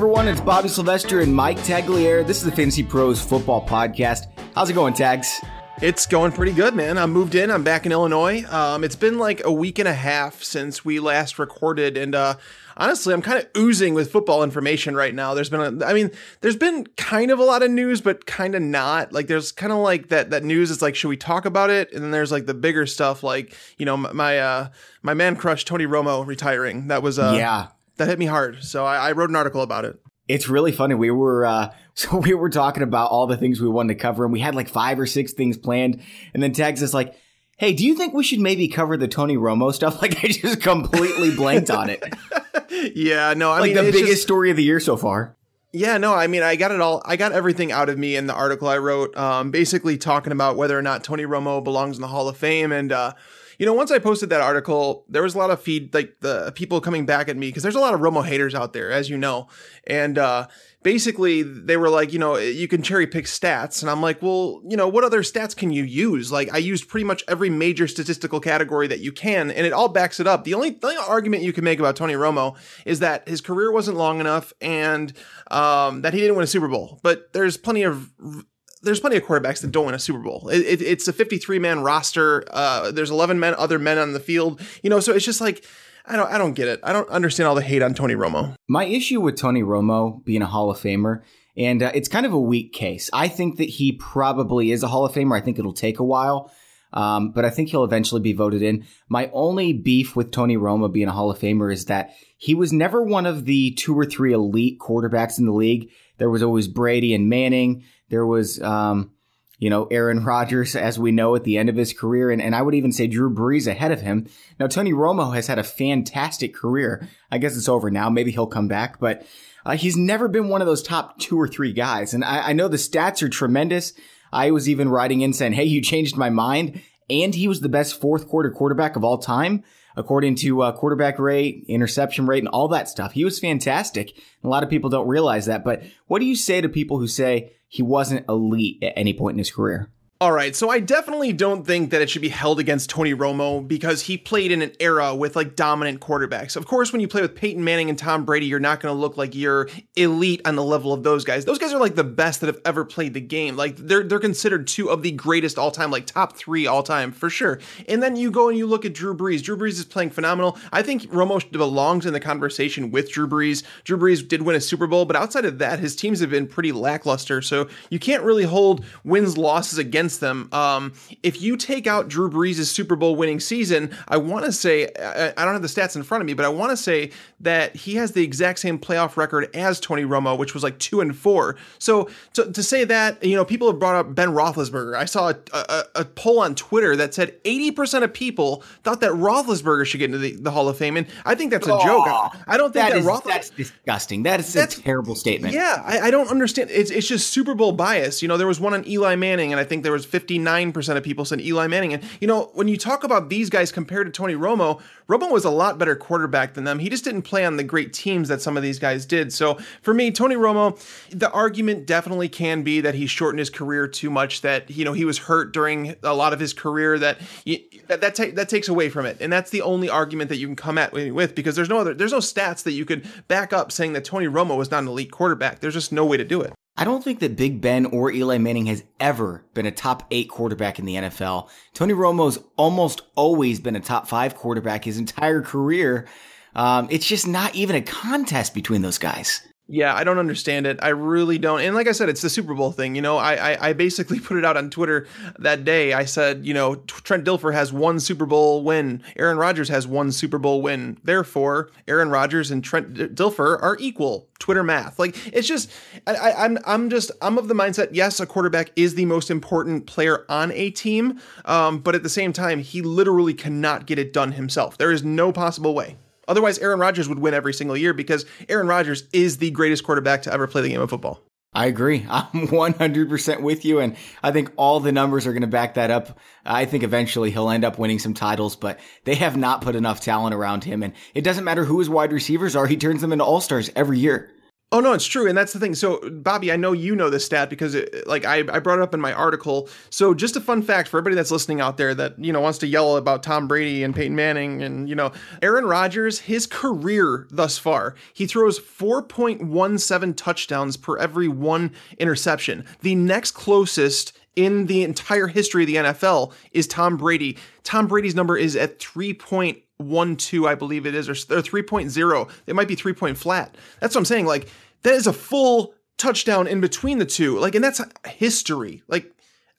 Everyone, it's Bobby Sylvester and Mike Tagliere. This is the Fantasy Pros Football Podcast. How's it going, Tags? It's going pretty good, man. I moved in. I'm back in Illinois. Um, it's been like a week and a half since we last recorded, and uh, honestly, I'm kind of oozing with football information right now. There's been, a, I mean, there's been kind of a lot of news, but kind of not. Like, there's kind of like that that news is like, should we talk about it? And then there's like the bigger stuff, like you know, my uh, my man crush Tony Romo retiring. That was uh, yeah, that hit me hard. So I, I wrote an article about it. It's really funny. We were uh, so we were talking about all the things we wanted to cover, and we had like five or six things planned, and then tags us like, "Hey, do you think we should maybe cover the Tony Romo stuff?" Like I just completely blanked on it. yeah, no, I like mean the biggest just, story of the year so far. Yeah, no, I mean, I got it all. I got everything out of me in the article I wrote, um, basically talking about whether or not Tony Romo belongs in the Hall of Fame, and uh, you know, once I posted that article, there was a lot of feed, like the people coming back at me because there's a lot of Romo haters out there, as you know, and uh, basically they were like, you know, you can cherry pick stats. And I'm like, well, you know, what other stats can you use? Like I used pretty much every major statistical category that you can, and it all backs it up. The only, the only argument you can make about Tony Romo is that his career wasn't long enough and um, that he didn't win a Super Bowl. But there's plenty of there's plenty of quarterbacks that don't win a Super Bowl. It, it, it's a 53 man roster. Uh, there's 11 men, other men on the field. You know, so it's just like I don't, I don't get it. I don't understand all the hate on Tony Romo. My issue with Tony Romo being a Hall of Famer, and uh, it's kind of a weak case. I think that he probably is a Hall of Famer. I think it'll take a while. Um, but I think he'll eventually be voted in. My only beef with Tony Romo being a Hall of Famer is that he was never one of the two or three elite quarterbacks in the league. There was always Brady and Manning. There was, um, you know, Aaron Rodgers, as we know, at the end of his career. And, and I would even say Drew Brees ahead of him. Now, Tony Romo has had a fantastic career. I guess it's over now. Maybe he'll come back, but uh, he's never been one of those top two or three guys. And I, I know the stats are tremendous. I was even writing in saying, Hey, you changed my mind. And he was the best fourth quarter quarterback of all time according to uh, quarterback rate, interception rate, and all that stuff. He was fantastic. A lot of people don't realize that. But what do you say to people who say he wasn't elite at any point in his career? All right, so I definitely don't think that it should be held against Tony Romo because he played in an era with like dominant quarterbacks. Of course, when you play with Peyton Manning and Tom Brady, you're not going to look like you're elite on the level of those guys. Those guys are like the best that have ever played the game. Like they're they're considered two of the greatest all time, like top three all time for sure. And then you go and you look at Drew Brees. Drew Brees is playing phenomenal. I think Romo belongs in the conversation with Drew Brees. Drew Brees did win a Super Bowl, but outside of that, his teams have been pretty lackluster. So you can't really hold wins losses against against them. Um, if you take out Drew Brees' Super Bowl winning season, I want to say, I, I, don't have the stats in front of me, but I want to say that he has the exact same playoff record as Tony Romo, which was like two and four. So to, to say that, you know, people have brought up Ben Roethlisberger. I saw a, a, a poll on Twitter that said 80% of people thought that Roethlisberger should get into the, the Hall of Fame. And I think that's a oh, joke. I, I, don't think that, that is, Roethlisberger. That's disgusting. That is a terrible statement. Yeah, I, I don't understand. It's, it's just Super Bowl bias. You know, there was one on Eli Manning, and I think there was was 59% of people said Eli Manning. And, you know, when you talk about these guys compared to Tony Romo, Romo was a lot better quarterback than them. He just didn't play on the great teams that some of these guys did. So for me, Tony Romo, the argument definitely can be that he shortened his career too much, that, you know, he was hurt during a lot of his career, that that, that, ta- that takes away from it. And that's the only argument that you can come at with because there's no other, there's no stats that you could back up saying that Tony Romo was not an elite quarterback. There's just no way to do it. I don't think that Big Ben or Eli Manning has ever been a top eight quarterback in the NFL. Tony Romo's almost always been a top five quarterback his entire career. Um, it's just not even a contest between those guys. Yeah, I don't understand it. I really don't. And like I said, it's the Super Bowl thing. You know, I, I, I basically put it out on Twitter that day. I said, you know, Trent Dilfer has one Super Bowl win. Aaron Rodgers has one Super Bowl win. Therefore, Aaron Rodgers and Trent Dilfer are equal. Twitter math. Like it's just, I, I, I'm I'm just I'm of the mindset. Yes, a quarterback is the most important player on a team, um, but at the same time, he literally cannot get it done himself. There is no possible way. Otherwise, Aaron Rodgers would win every single year because Aaron Rodgers is the greatest quarterback to ever play the game of football. I agree. I'm 100% with you. And I think all the numbers are going to back that up. I think eventually he'll end up winning some titles, but they have not put enough talent around him. And it doesn't matter who his wide receivers are. He turns them into all stars every year. Oh no, it's true, and that's the thing. So, Bobby, I know you know this stat because, it, like, I, I brought it up in my article. So, just a fun fact for everybody that's listening out there that you know wants to yell about Tom Brady and Peyton Manning and you know Aaron Rodgers, his career thus far, he throws 4.17 touchdowns per every one interception. The next closest in the entire history of the NFL is Tom Brady. Tom Brady's number is at 3.12, I believe it is, or, or 3.0. It might be 3 point flat. That's what I'm saying. Like, that is a full touchdown in between the two. Like, and that's history. Like,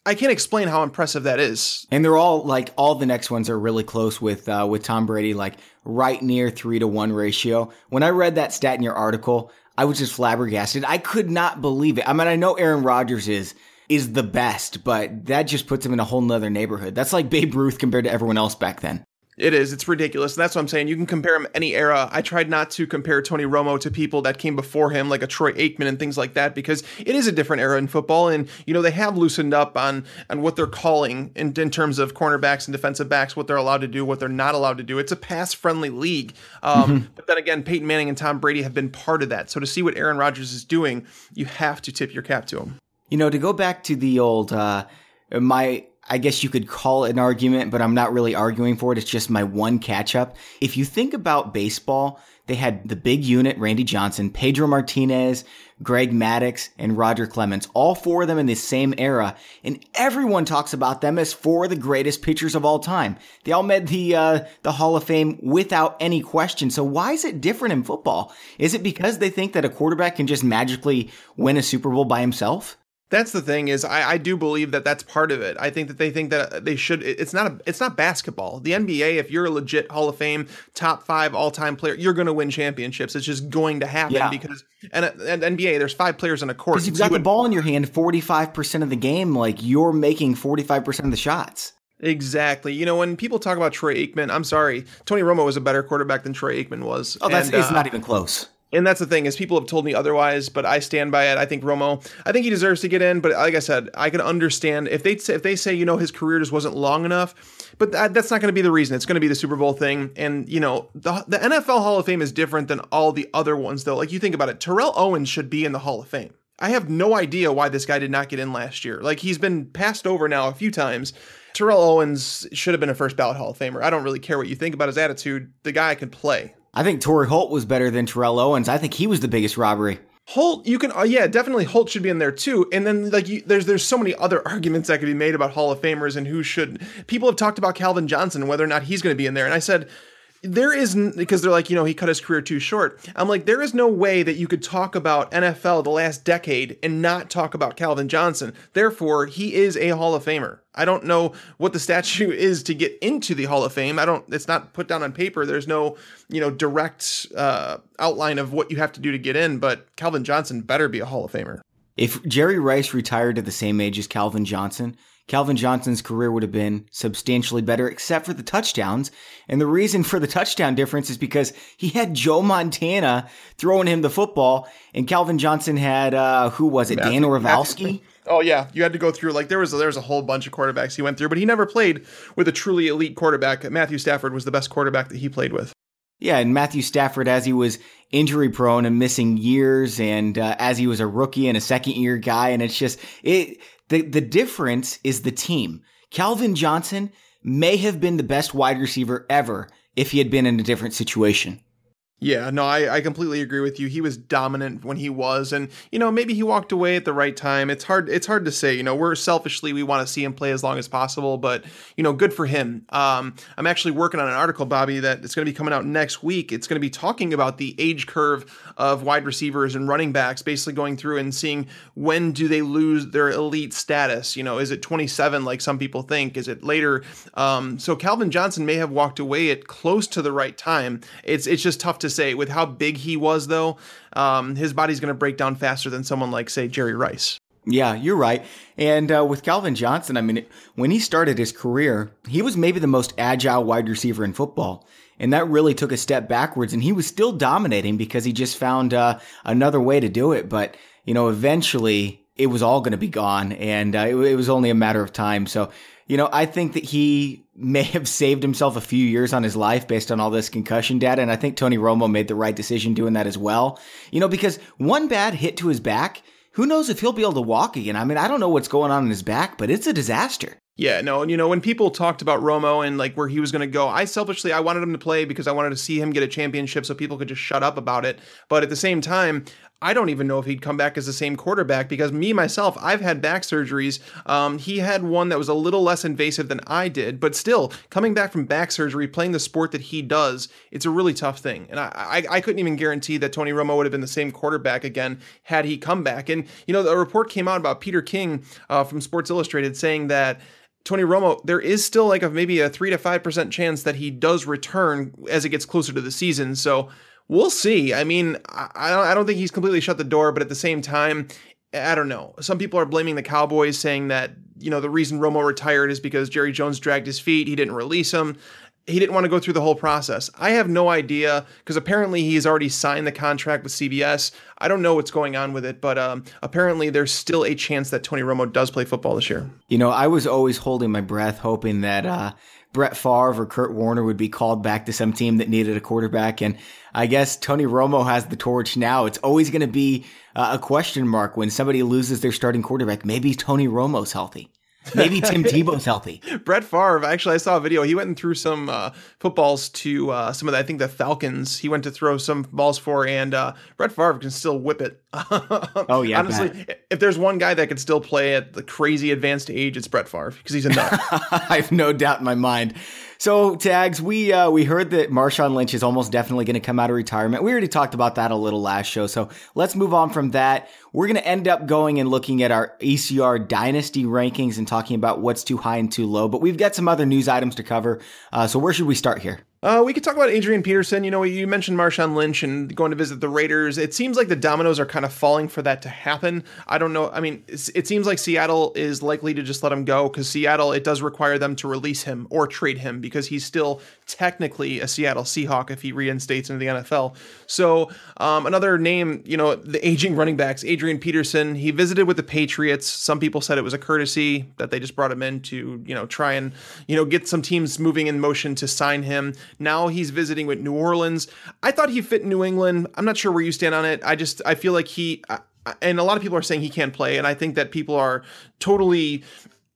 I can't explain how impressive that is. And they're all like all the next ones are really close with uh, with Tom Brady, like right near three to one ratio. When I read that stat in your article, I was just flabbergasted. I could not believe it. I mean, I know Aaron Rodgers is is the best, but that just puts him in a whole nother neighborhood. That's like Babe Ruth compared to everyone else back then. It is. It's ridiculous. And that's what I'm saying. You can compare him any era. I tried not to compare Tony Romo to people that came before him, like a Troy Aikman and things like that, because it is a different era in football. And, you know, they have loosened up on on what they're calling in, in terms of cornerbacks and defensive backs, what they're allowed to do, what they're not allowed to do. It's a pass friendly league. Um, mm-hmm. But then again, Peyton Manning and Tom Brady have been part of that. So to see what Aaron Rodgers is doing, you have to tip your cap to him. You know, to go back to the old, uh, my, I guess you could call it an argument, but I'm not really arguing for it. It's just my one catch up. If you think about baseball, they had the big unit, Randy Johnson, Pedro Martinez, Greg Maddux, and Roger Clemens, all four of them in the same era. And everyone talks about them as four of the greatest pitchers of all time. They all made the, uh, the Hall of Fame without any question. So why is it different in football? Is it because they think that a quarterback can just magically win a Super Bowl by himself? That's the thing is I, I do believe that that's part of it. I think that they think that they should. It's not a. It's not basketball. The NBA, if you're a legit Hall of Fame top five all time player, you're going to win championships. It's just going to happen yeah. because and, and NBA, there's five players on a court. Because you've got you the would, ball in your hand 45 percent of the game. Like you're making 45 percent of the shots. Exactly. You know, when people talk about Troy Aikman, I'm sorry, Tony Romo was a better quarterback than Troy Aikman was. Oh, that's and, it's uh, not even close. And that's the thing is people have told me otherwise, but I stand by it. I think Romo, I think he deserves to get in, but like I said, I can understand if they if they say you know his career just wasn't long enough, but that, that's not going to be the reason. It's going to be the Super Bowl thing, and you know the the NFL Hall of Fame is different than all the other ones though. Like you think about it, Terrell Owens should be in the Hall of Fame. I have no idea why this guy did not get in last year. Like he's been passed over now a few times. Terrell Owens should have been a first ballot Hall of Famer. I don't really care what you think about his attitude. The guy can play. I think Torry Holt was better than Terrell Owens. I think he was the biggest robbery. Holt, you can, uh, yeah, definitely Holt should be in there too. And then like, you, there's there's so many other arguments that could be made about Hall of Famers and who should. People have talked about Calvin Johnson, whether or not he's going to be in there. And I said, there is because they're like you know he cut his career too short i'm like there is no way that you could talk about nfl the last decade and not talk about calvin johnson therefore he is a hall of famer i don't know what the statue is to get into the hall of fame i don't it's not put down on paper there's no you know direct uh, outline of what you have to do to get in but calvin johnson better be a hall of famer if jerry rice retired at the same age as calvin johnson Calvin Johnson's career would have been substantially better, except for the touchdowns. And the reason for the touchdown difference is because he had Joe Montana throwing him the football, and Calvin Johnson had uh, who was it? Matthew, Dan Orlovsky. Oh yeah, you had to go through like there was a, there was a whole bunch of quarterbacks he went through, but he never played with a truly elite quarterback. Matthew Stafford was the best quarterback that he played with. Yeah, and Matthew Stafford, as he was injury prone and missing years, and uh, as he was a rookie and a second year guy, and it's just it. The the difference is the team. Calvin Johnson may have been the best wide receiver ever if he had been in a different situation. Yeah, no, I, I completely agree with you. He was dominant when he was, and you know maybe he walked away at the right time. It's hard it's hard to say. You know, we're selfishly we want to see him play as long as possible, but you know, good for him. Um, I'm actually working on an article, Bobby, that it's going to be coming out next week. It's going to be talking about the age curve of wide receivers and running backs, basically going through and seeing when do they lose their elite status. You know, is it 27 like some people think? Is it later? Um, so Calvin Johnson may have walked away at close to the right time. It's it's just tough to say. With how big he was, though, um, his body's going to break down faster than someone like, say, Jerry Rice. Yeah, you're right. And uh, with Calvin Johnson, I mean, when he started his career, he was maybe the most agile wide receiver in football. And that really took a step backwards. And he was still dominating because he just found uh, another way to do it. But, you know, eventually it was all going to be gone, and uh, it, it was only a matter of time. So, you know, I think that he may have saved himself a few years on his life based on all this concussion data. And I think Tony Romo made the right decision doing that as well. You know, because one bad hit to his back, who knows if he'll be able to walk again? I mean, I don't know what's going on in his back, but it's a disaster. Yeah, no, and you know, when people talked about Romo and like where he was going to go, I selfishly I wanted him to play because I wanted to see him get a championship so people could just shut up about it. But at the same time, I don't even know if he'd come back as the same quarterback because me myself, I've had back surgeries. Um, he had one that was a little less invasive than I did, but still coming back from back surgery, playing the sport that he does, it's a really tough thing. And I, I, I couldn't even guarantee that Tony Romo would have been the same quarterback again had he come back. And you know, a report came out about Peter King uh, from Sports Illustrated saying that. Tony Romo, there is still like a maybe a three to five percent chance that he does return as it gets closer to the season. So we'll see. I mean, I, I don't think he's completely shut the door, but at the same time, I don't know. Some people are blaming the Cowboys, saying that you know the reason Romo retired is because Jerry Jones dragged his feet. He didn't release him. He didn't want to go through the whole process. I have no idea because apparently he's already signed the contract with CBS. I don't know what's going on with it, but um, apparently there's still a chance that Tony Romo does play football this year. You know, I was always holding my breath, hoping that uh, Brett Favre or Kurt Warner would be called back to some team that needed a quarterback. And I guess Tony Romo has the torch now. It's always going to be uh, a question mark when somebody loses their starting quarterback. Maybe Tony Romo's healthy. Maybe Tim Tebow's healthy. Brett Favre, actually, I saw a video. He went and threw some uh, footballs to uh, some of the, I think the Falcons. He went to throw some balls for, and uh, Brett Favre can still whip it. oh yeah, honestly, if there's one guy that can still play at the crazy advanced age, it's Brett Favre because he's a nut. I have no doubt in my mind. So tags, we uh, we heard that Marshawn Lynch is almost definitely going to come out of retirement. We already talked about that a little last show, so let's move on from that. We're going to end up going and looking at our ECR dynasty rankings and talking about what's too high and too low. But we've got some other news items to cover. Uh, so where should we start here? Uh, we could talk about Adrian Peterson. You know, you mentioned Marshawn Lynch and going to visit the Raiders. It seems like the dominoes are kind of falling for that to happen. I don't know. I mean, it seems like Seattle is likely to just let him go because Seattle, it does require them to release him or trade him because he's still technically a Seattle Seahawk if he reinstates into the NFL. So, um, another name, you know, the aging running backs, Adrian Peterson, he visited with the Patriots. Some people said it was a courtesy that they just brought him in to, you know, try and, you know, get some teams moving in motion to sign him. Now he's visiting with New Orleans. I thought he fit in New England. I'm not sure where you stand on it. I just I feel like he and a lot of people are saying he can't play and I think that people are totally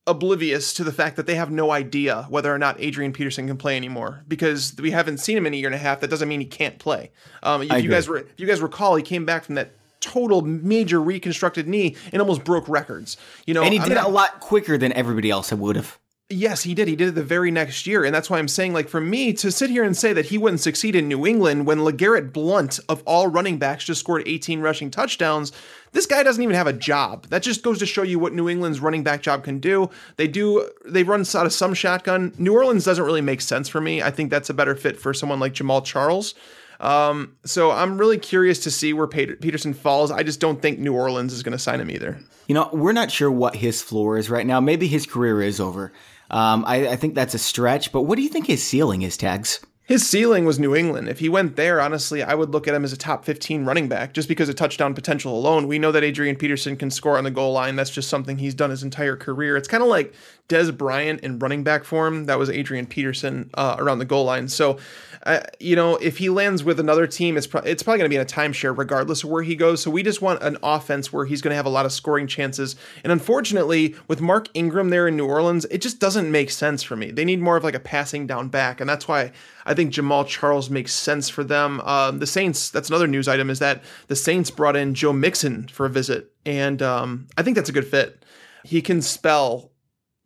oblivious to the fact that they have no idea whether or not Adrian Peterson can play anymore because we haven't seen him in a year and a half. That doesn't mean he can't play. Um, if you guys re- if you guys recall, he came back from that total major reconstructed knee and almost broke records. You know, and he did I mean, it a lot quicker than everybody else would have. Yes, he did. He did it the very next year. And that's why I'm saying, like, for me to sit here and say that he wouldn't succeed in New England when LeGarrette Blunt, of all running backs, just scored 18 rushing touchdowns, this guy doesn't even have a job. That just goes to show you what New England's running back job can do. They do, they run out of some shotgun. New Orleans doesn't really make sense for me. I think that's a better fit for someone like Jamaal Charles. Um, so I'm really curious to see where Peterson falls. I just don't think New Orleans is going to sign him either. You know, we're not sure what his floor is right now. Maybe his career is over. Um, I, I think that's a stretch, but what do you think his ceiling is, Tags? His ceiling was New England. If he went there, honestly, I would look at him as a top 15 running back just because of touchdown potential alone. We know that Adrian Peterson can score on the goal line. That's just something he's done his entire career. It's kind of like Dez Bryant in running back form. That was Adrian Peterson uh, around the goal line. So uh, you know, if he lands with another team, it's, pro- it's probably going to be in a timeshare regardless of where he goes. So we just want an offense where he's going to have a lot of scoring chances. And unfortunately, with Mark Ingram there in New Orleans, it just doesn't make sense for me. They need more of like a passing down back. And that's why I think Jamaal Charles makes sense for them. Um, the Saints, that's another news item, is that the Saints brought in Joe Mixon for a visit. And um, I think that's a good fit. He can spell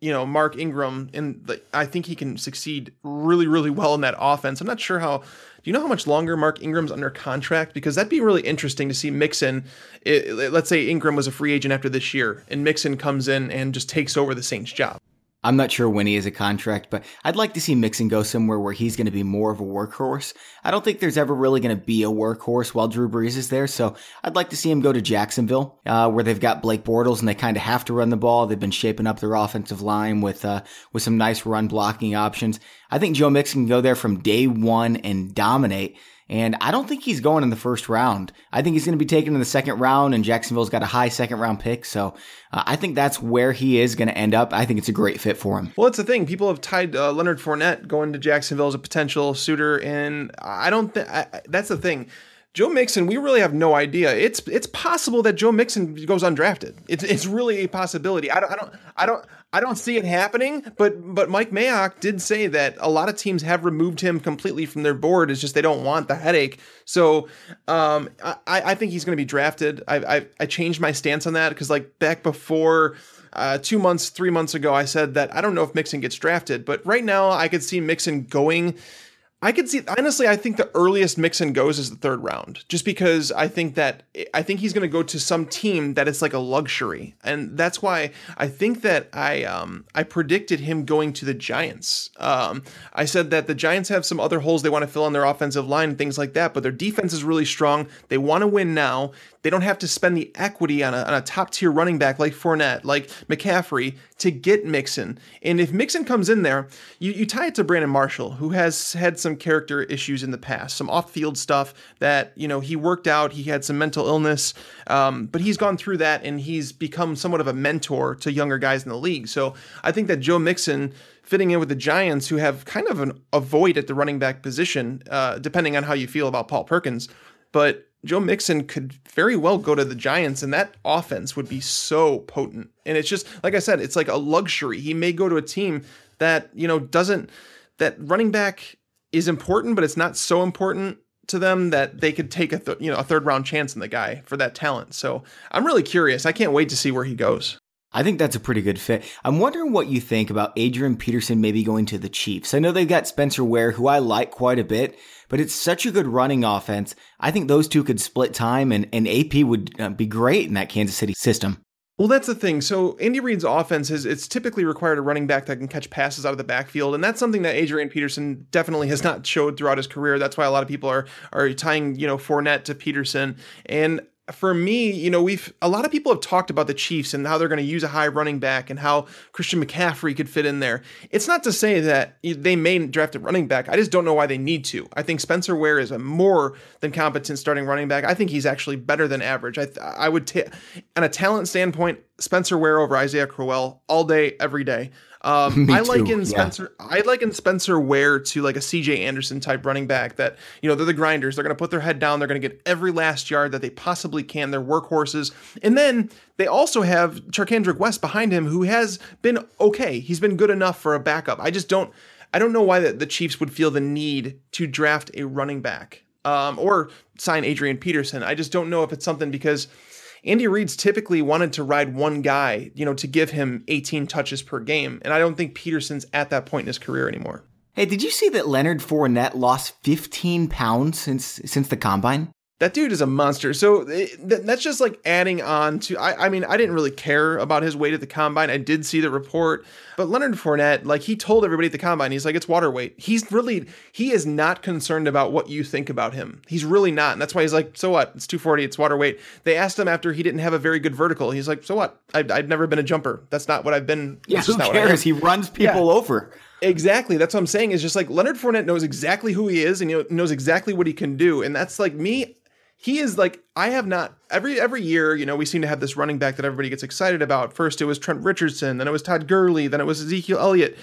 you know Mark Ingram, and the, I think he can succeed really, really well in that offense. I'm not sure how. Do you know how much longer Mark Ingram's under contract? Because that'd be really interesting to see Mixon. It, let's say Ingram was a free agent after this year, and Mixon comes in and just takes over the Saints' job. I'm not sure when he has a contract, but I'd like to see Mixon go somewhere where he's going to be more of a workhorse. I don't think there's ever really going to be a workhorse while Drew Brees is there, so I'd like to see him go to Jacksonville, uh, where they've got Blake Bortles and they kind of have to run the ball. They've been shaping up their offensive line with uh, with some nice run blocking options. I think Joe Mixon can go there from day one and dominate. And I don't think he's going in the first round. I think he's going to be taken in the second round, and Jacksonville's got a high second round pick. So uh, I think that's where he is going to end up. I think it's a great fit for him. Well, it's the thing. People have tied uh, Leonard Fournette going to Jacksonville as a potential suitor, and I don't think that's the thing. Joe Mixon, we really have no idea. It's it's possible that Joe Mixon goes undrafted. It's it's really a possibility. I don't I don't I don't I don't see it happening. But but Mike Mayock did say that a lot of teams have removed him completely from their board. It's just they don't want the headache. So um, I I think he's going to be drafted. I, I I changed my stance on that because like back before. Uh, two months, three months ago, I said that I don't know if Mixon gets drafted, but right now I could see Mixon going I could see honestly. I think the earliest Mixon goes is the third round, just because I think that I think he's going to go to some team that is like a luxury, and that's why I think that I um I predicted him going to the Giants. Um, I said that the Giants have some other holes they want to fill on their offensive line and things like that, but their defense is really strong. They want to win now. They don't have to spend the equity on a, on a top tier running back like Fournette, like McCaffrey to get Mixon. And if Mixon comes in there, you, you tie it to Brandon Marshall, who has had some character issues in the past, some off field stuff that, you know, he worked out. He had some mental illness, um, but he's gone through that and he's become somewhat of a mentor to younger guys in the league. So I think that Joe Mixon fitting in with the Giants, who have kind of an, a void at the running back position, uh, depending on how you feel about Paul Perkins. But Joe Mixon could very well go to the Giants, and that offense would be so potent. And it's just like I said, it's like a luxury. He may go to a team that you know doesn't that running back is important, but it's not so important to them that they could take a th- you know a third round chance in the guy for that talent. So I'm really curious. I can't wait to see where he goes. I think that's a pretty good fit. I'm wondering what you think about Adrian Peterson maybe going to the Chiefs. I know they've got Spencer Ware, who I like quite a bit, but it's such a good running offense. I think those two could split time, and, and AP would uh, be great in that Kansas City system. Well, that's the thing. So Andy Reid's offense is it's typically required a running back that can catch passes out of the backfield, and that's something that Adrian Peterson definitely has not showed throughout his career. That's why a lot of people are are tying you know Fournette to Peterson, and for me, you know, we've a lot of people have talked about the Chiefs and how they're going to use a high running back and how Christian McCaffrey could fit in there. It's not to say that they may draft a running back. I just don't know why they need to. I think Spencer Ware is a more than competent starting running back. I think he's actually better than average. I I would take on a talent standpoint, Spencer Ware over Isaiah Crowell all day, every day. Um, I like in Spencer. Yeah. I like in Spencer Ware to like a CJ Anderson type running back that you know they're the grinders. They're going to put their head down. They're going to get every last yard that they possibly can. They're workhorses, and then they also have Charcandrick West behind him, who has been okay. He's been good enough for a backup. I just don't. I don't know why the, the Chiefs would feel the need to draft a running back um, or sign Adrian Peterson. I just don't know if it's something because Andy Reid's typically wanted to ride one guy, you know, to give him 18 touches per game. And I don't think Peterson's at that point in his career anymore. Hey, did you see that Leonard Fournette lost 15 pounds since since the combine? That dude is a monster. So eh, that's just like adding on to. I, I, mean, I didn't really care about his weight at the combine. I did see the report, but Leonard Fournette, like he told everybody at the combine, he's like, it's water weight. He's really, he is not concerned about what you think about him. He's really not, and that's why he's like, so what? It's 240. It's water weight. They asked him after he didn't have a very good vertical. He's like, so what? I've, I've never been a jumper. That's not what I've been. Yeah, who cares? He runs people yeah. over. Exactly. That's what I'm saying. Is just like Leonard Fournette knows exactly who he is and he knows exactly what he can do. And that's like me he is like I have not every every year, you know, we seem to have this running back that everybody gets excited about. First it was Trent Richardson, then it was Todd Gurley, then it was Ezekiel Elliott.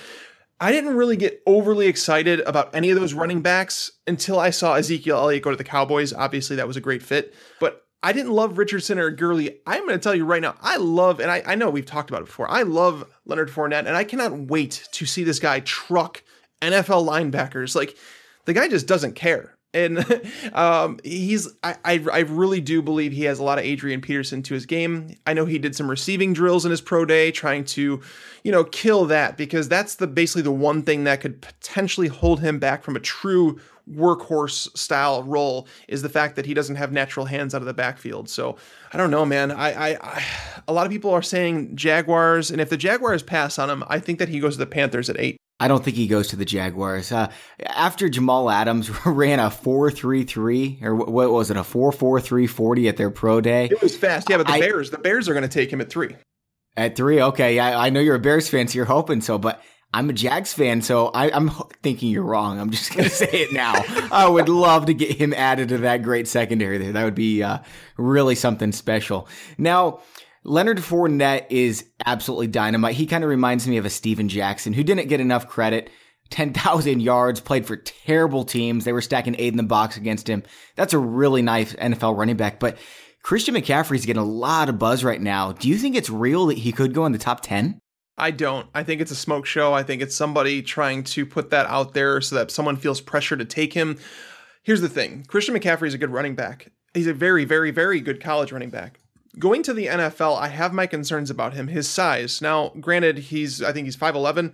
I didn't really get overly excited about any of those running backs until I saw Ezekiel Elliott go to the Cowboys. Obviously, that was a great fit, but I didn't love Richardson or Gurley. I'm going to tell you right now, I love, and I, I know we've talked about it before, I love Leonard Fournette, and I cannot wait to see this guy truck NFL linebackers. Like, the guy just doesn't care and um, he's I, I, I really do believe he has a lot of Adrian Peterson to his game. I know he did some receiving drills in his pro day, trying to, you know, kill that because that's the basically the one thing that could potentially hold him back from a true workhorse style role is the fact that he doesn't have natural hands out of the backfield. So I don't know, man. I, I, I a lot of people are saying Jaguars, and if the Jaguars pass on him, I think that he goes to the Panthers at eight. I don't think he goes to the Jaguars. Uh, after Jamal Adams ran a 4.33 or what was it, a 4.4340 at their pro day. It was fast. Yeah, but the I, Bears, the Bears are going to take him at three. At three, okay. I, I know you're a Bears fan, so you're hoping so, but I'm a Jags fan, so I, am thinking you're wrong. I'm just going to say it now. I would love to get him added to that great secondary there. That would be uh, really something special. Now, Leonard Fournette is absolutely dynamite. He kind of reminds me of a Steven Jackson who didn't get enough credit. 10,000 yards, played for terrible teams. They were stacking eight in the box against him. That's a really nice NFL running back. But Christian McCaffrey's getting a lot of buzz right now. Do you think it's real that he could go in the top 10? I don't. I think it's a smoke show. I think it's somebody trying to put that out there so that someone feels pressure to take him. Here's the thing Christian McCaffrey is a good running back. He's a very, very, very good college running back. Going to the NFL, I have my concerns about him, his size. Now, granted, he's, I think he's 5'11,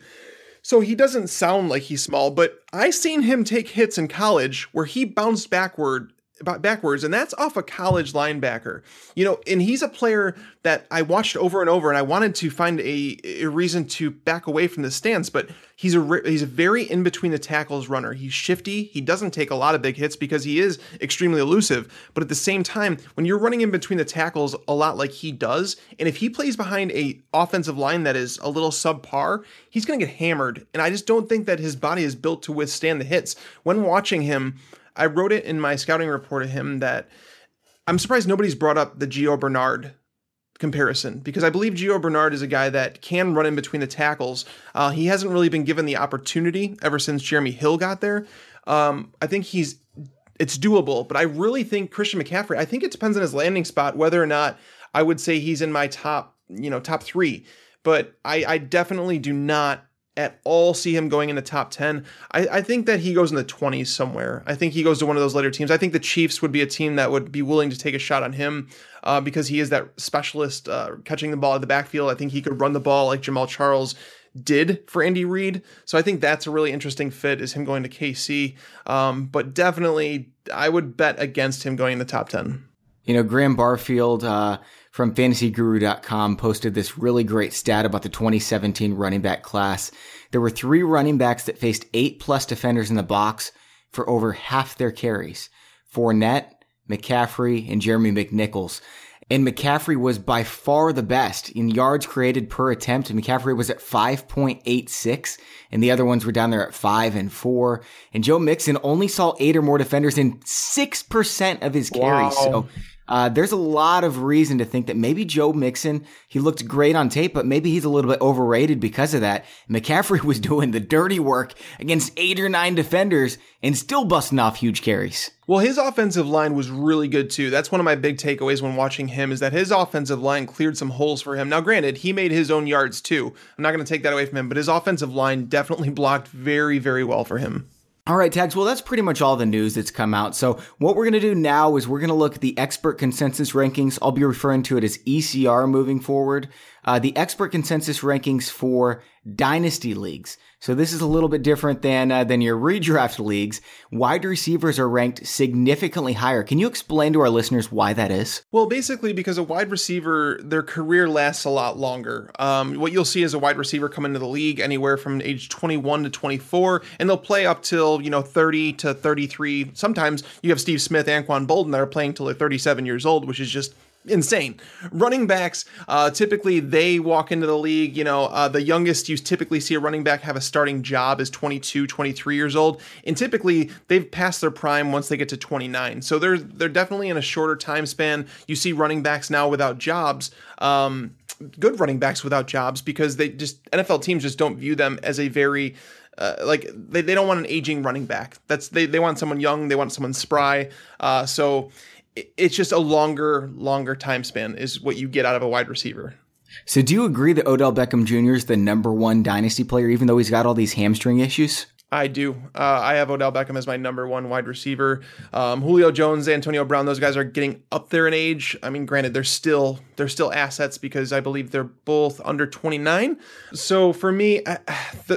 so he doesn't sound like he's small, but I seen him take hits in college where he bounced backward backwards, and that's off a college linebacker. You know, and he's a player that I watched over and over, and I wanted to find a, a reason to back away from the stance, but he's a he's a very in between the tackles runner. He's shifty. He doesn't take a lot of big hits because he is extremely elusive. But at the same time, when you're running in between the tackles a lot like he does, and if he plays behind a offensive line that is a little subpar, he's going to get hammered. And I just don't think that his body is built to withstand the hits. When watching him I wrote it in my scouting report of him that I'm surprised nobody's brought up the Gio Bernard comparison because I believe Gio Bernard is a guy that can run in between the tackles. Uh, he hasn't really been given the opportunity ever since Jeremy Hill got there. Um, I think he's it's doable, but I really think Christian McCaffrey. I think it depends on his landing spot whether or not I would say he's in my top you know top three. But I, I definitely do not at all see him going in the top 10. I, I, think that he goes in the 20s somewhere. I think he goes to one of those later teams. I think the Chiefs would be a team that would be willing to take a shot on him uh, because he is that specialist uh, catching the ball at the backfield. I think he could run the ball like Jamaal Charles did for Andy Reid. So I think that's a really interesting fit is him going to KC. Um, but definitely, I would bet against him going in the top 10. You know, Graham Barfield, uh, from fantasyguru.com posted this really great stat about the 2017 running back class. There were three running backs that faced eight plus defenders in the box for over half their carries. Fournette, McCaffrey, and Jeremy McNichols. And McCaffrey was by far the best in yards created per attempt. McCaffrey was at 5.86, and the other ones were down there at 5 and 4. And Joe Mixon only saw eight or more defenders in 6% of his carries. Wow. So uh, there's a lot of reason to think that maybe Joe Mixon, he looked great on tape, but maybe he's a little bit overrated because of that. McCaffrey was doing the dirty work against eight or nine defenders and still busting off huge carries. Well, his offensive line was really good too. That's one of my big takeaways when watching him is that his offensive line cleared some holes for him. Now, granted, he made his own yards too. I'm not going to take that away from him, but his offensive line definitely blocked very, very well for him. All right, Tags. Well, that's pretty much all the news that's come out. So, what we're going to do now is we're going to look at the expert consensus rankings. I'll be referring to it as ECR moving forward. Uh, the expert consensus rankings for dynasty leagues. So this is a little bit different than uh, than your redraft leagues. Wide receivers are ranked significantly higher. Can you explain to our listeners why that is? Well, basically because a wide receiver, their career lasts a lot longer. Um, what you'll see is a wide receiver come into the league anywhere from age 21 to 24, and they'll play up till you know 30 to 33. Sometimes you have Steve Smith, Anquan Boldin that are playing till they're 37 years old, which is just insane. Running backs, uh, typically they walk into the league. You know, uh, the youngest you typically see a running back have a starting job is 22, 23 years old, and typically they've passed their prime once they get to 29. So they're they're definitely in a shorter time span. You see running backs now without jobs. Um, good running backs without jobs because they just NFL teams just don't view them as a very uh, like they, they don't want an aging running back. That's they, they want someone young, they want someone spry. Uh, so it's just a longer, longer time span is what you get out of a wide receiver. So, do you agree that Odell Beckham Jr. is the number one dynasty player, even though he's got all these hamstring issues? I do. Uh, I have Odell Beckham as my number one wide receiver. Um, Julio Jones, Antonio Brown, those guys are getting up there in age. I mean, granted, they're still they're still assets because I believe they're both under 29. So for me,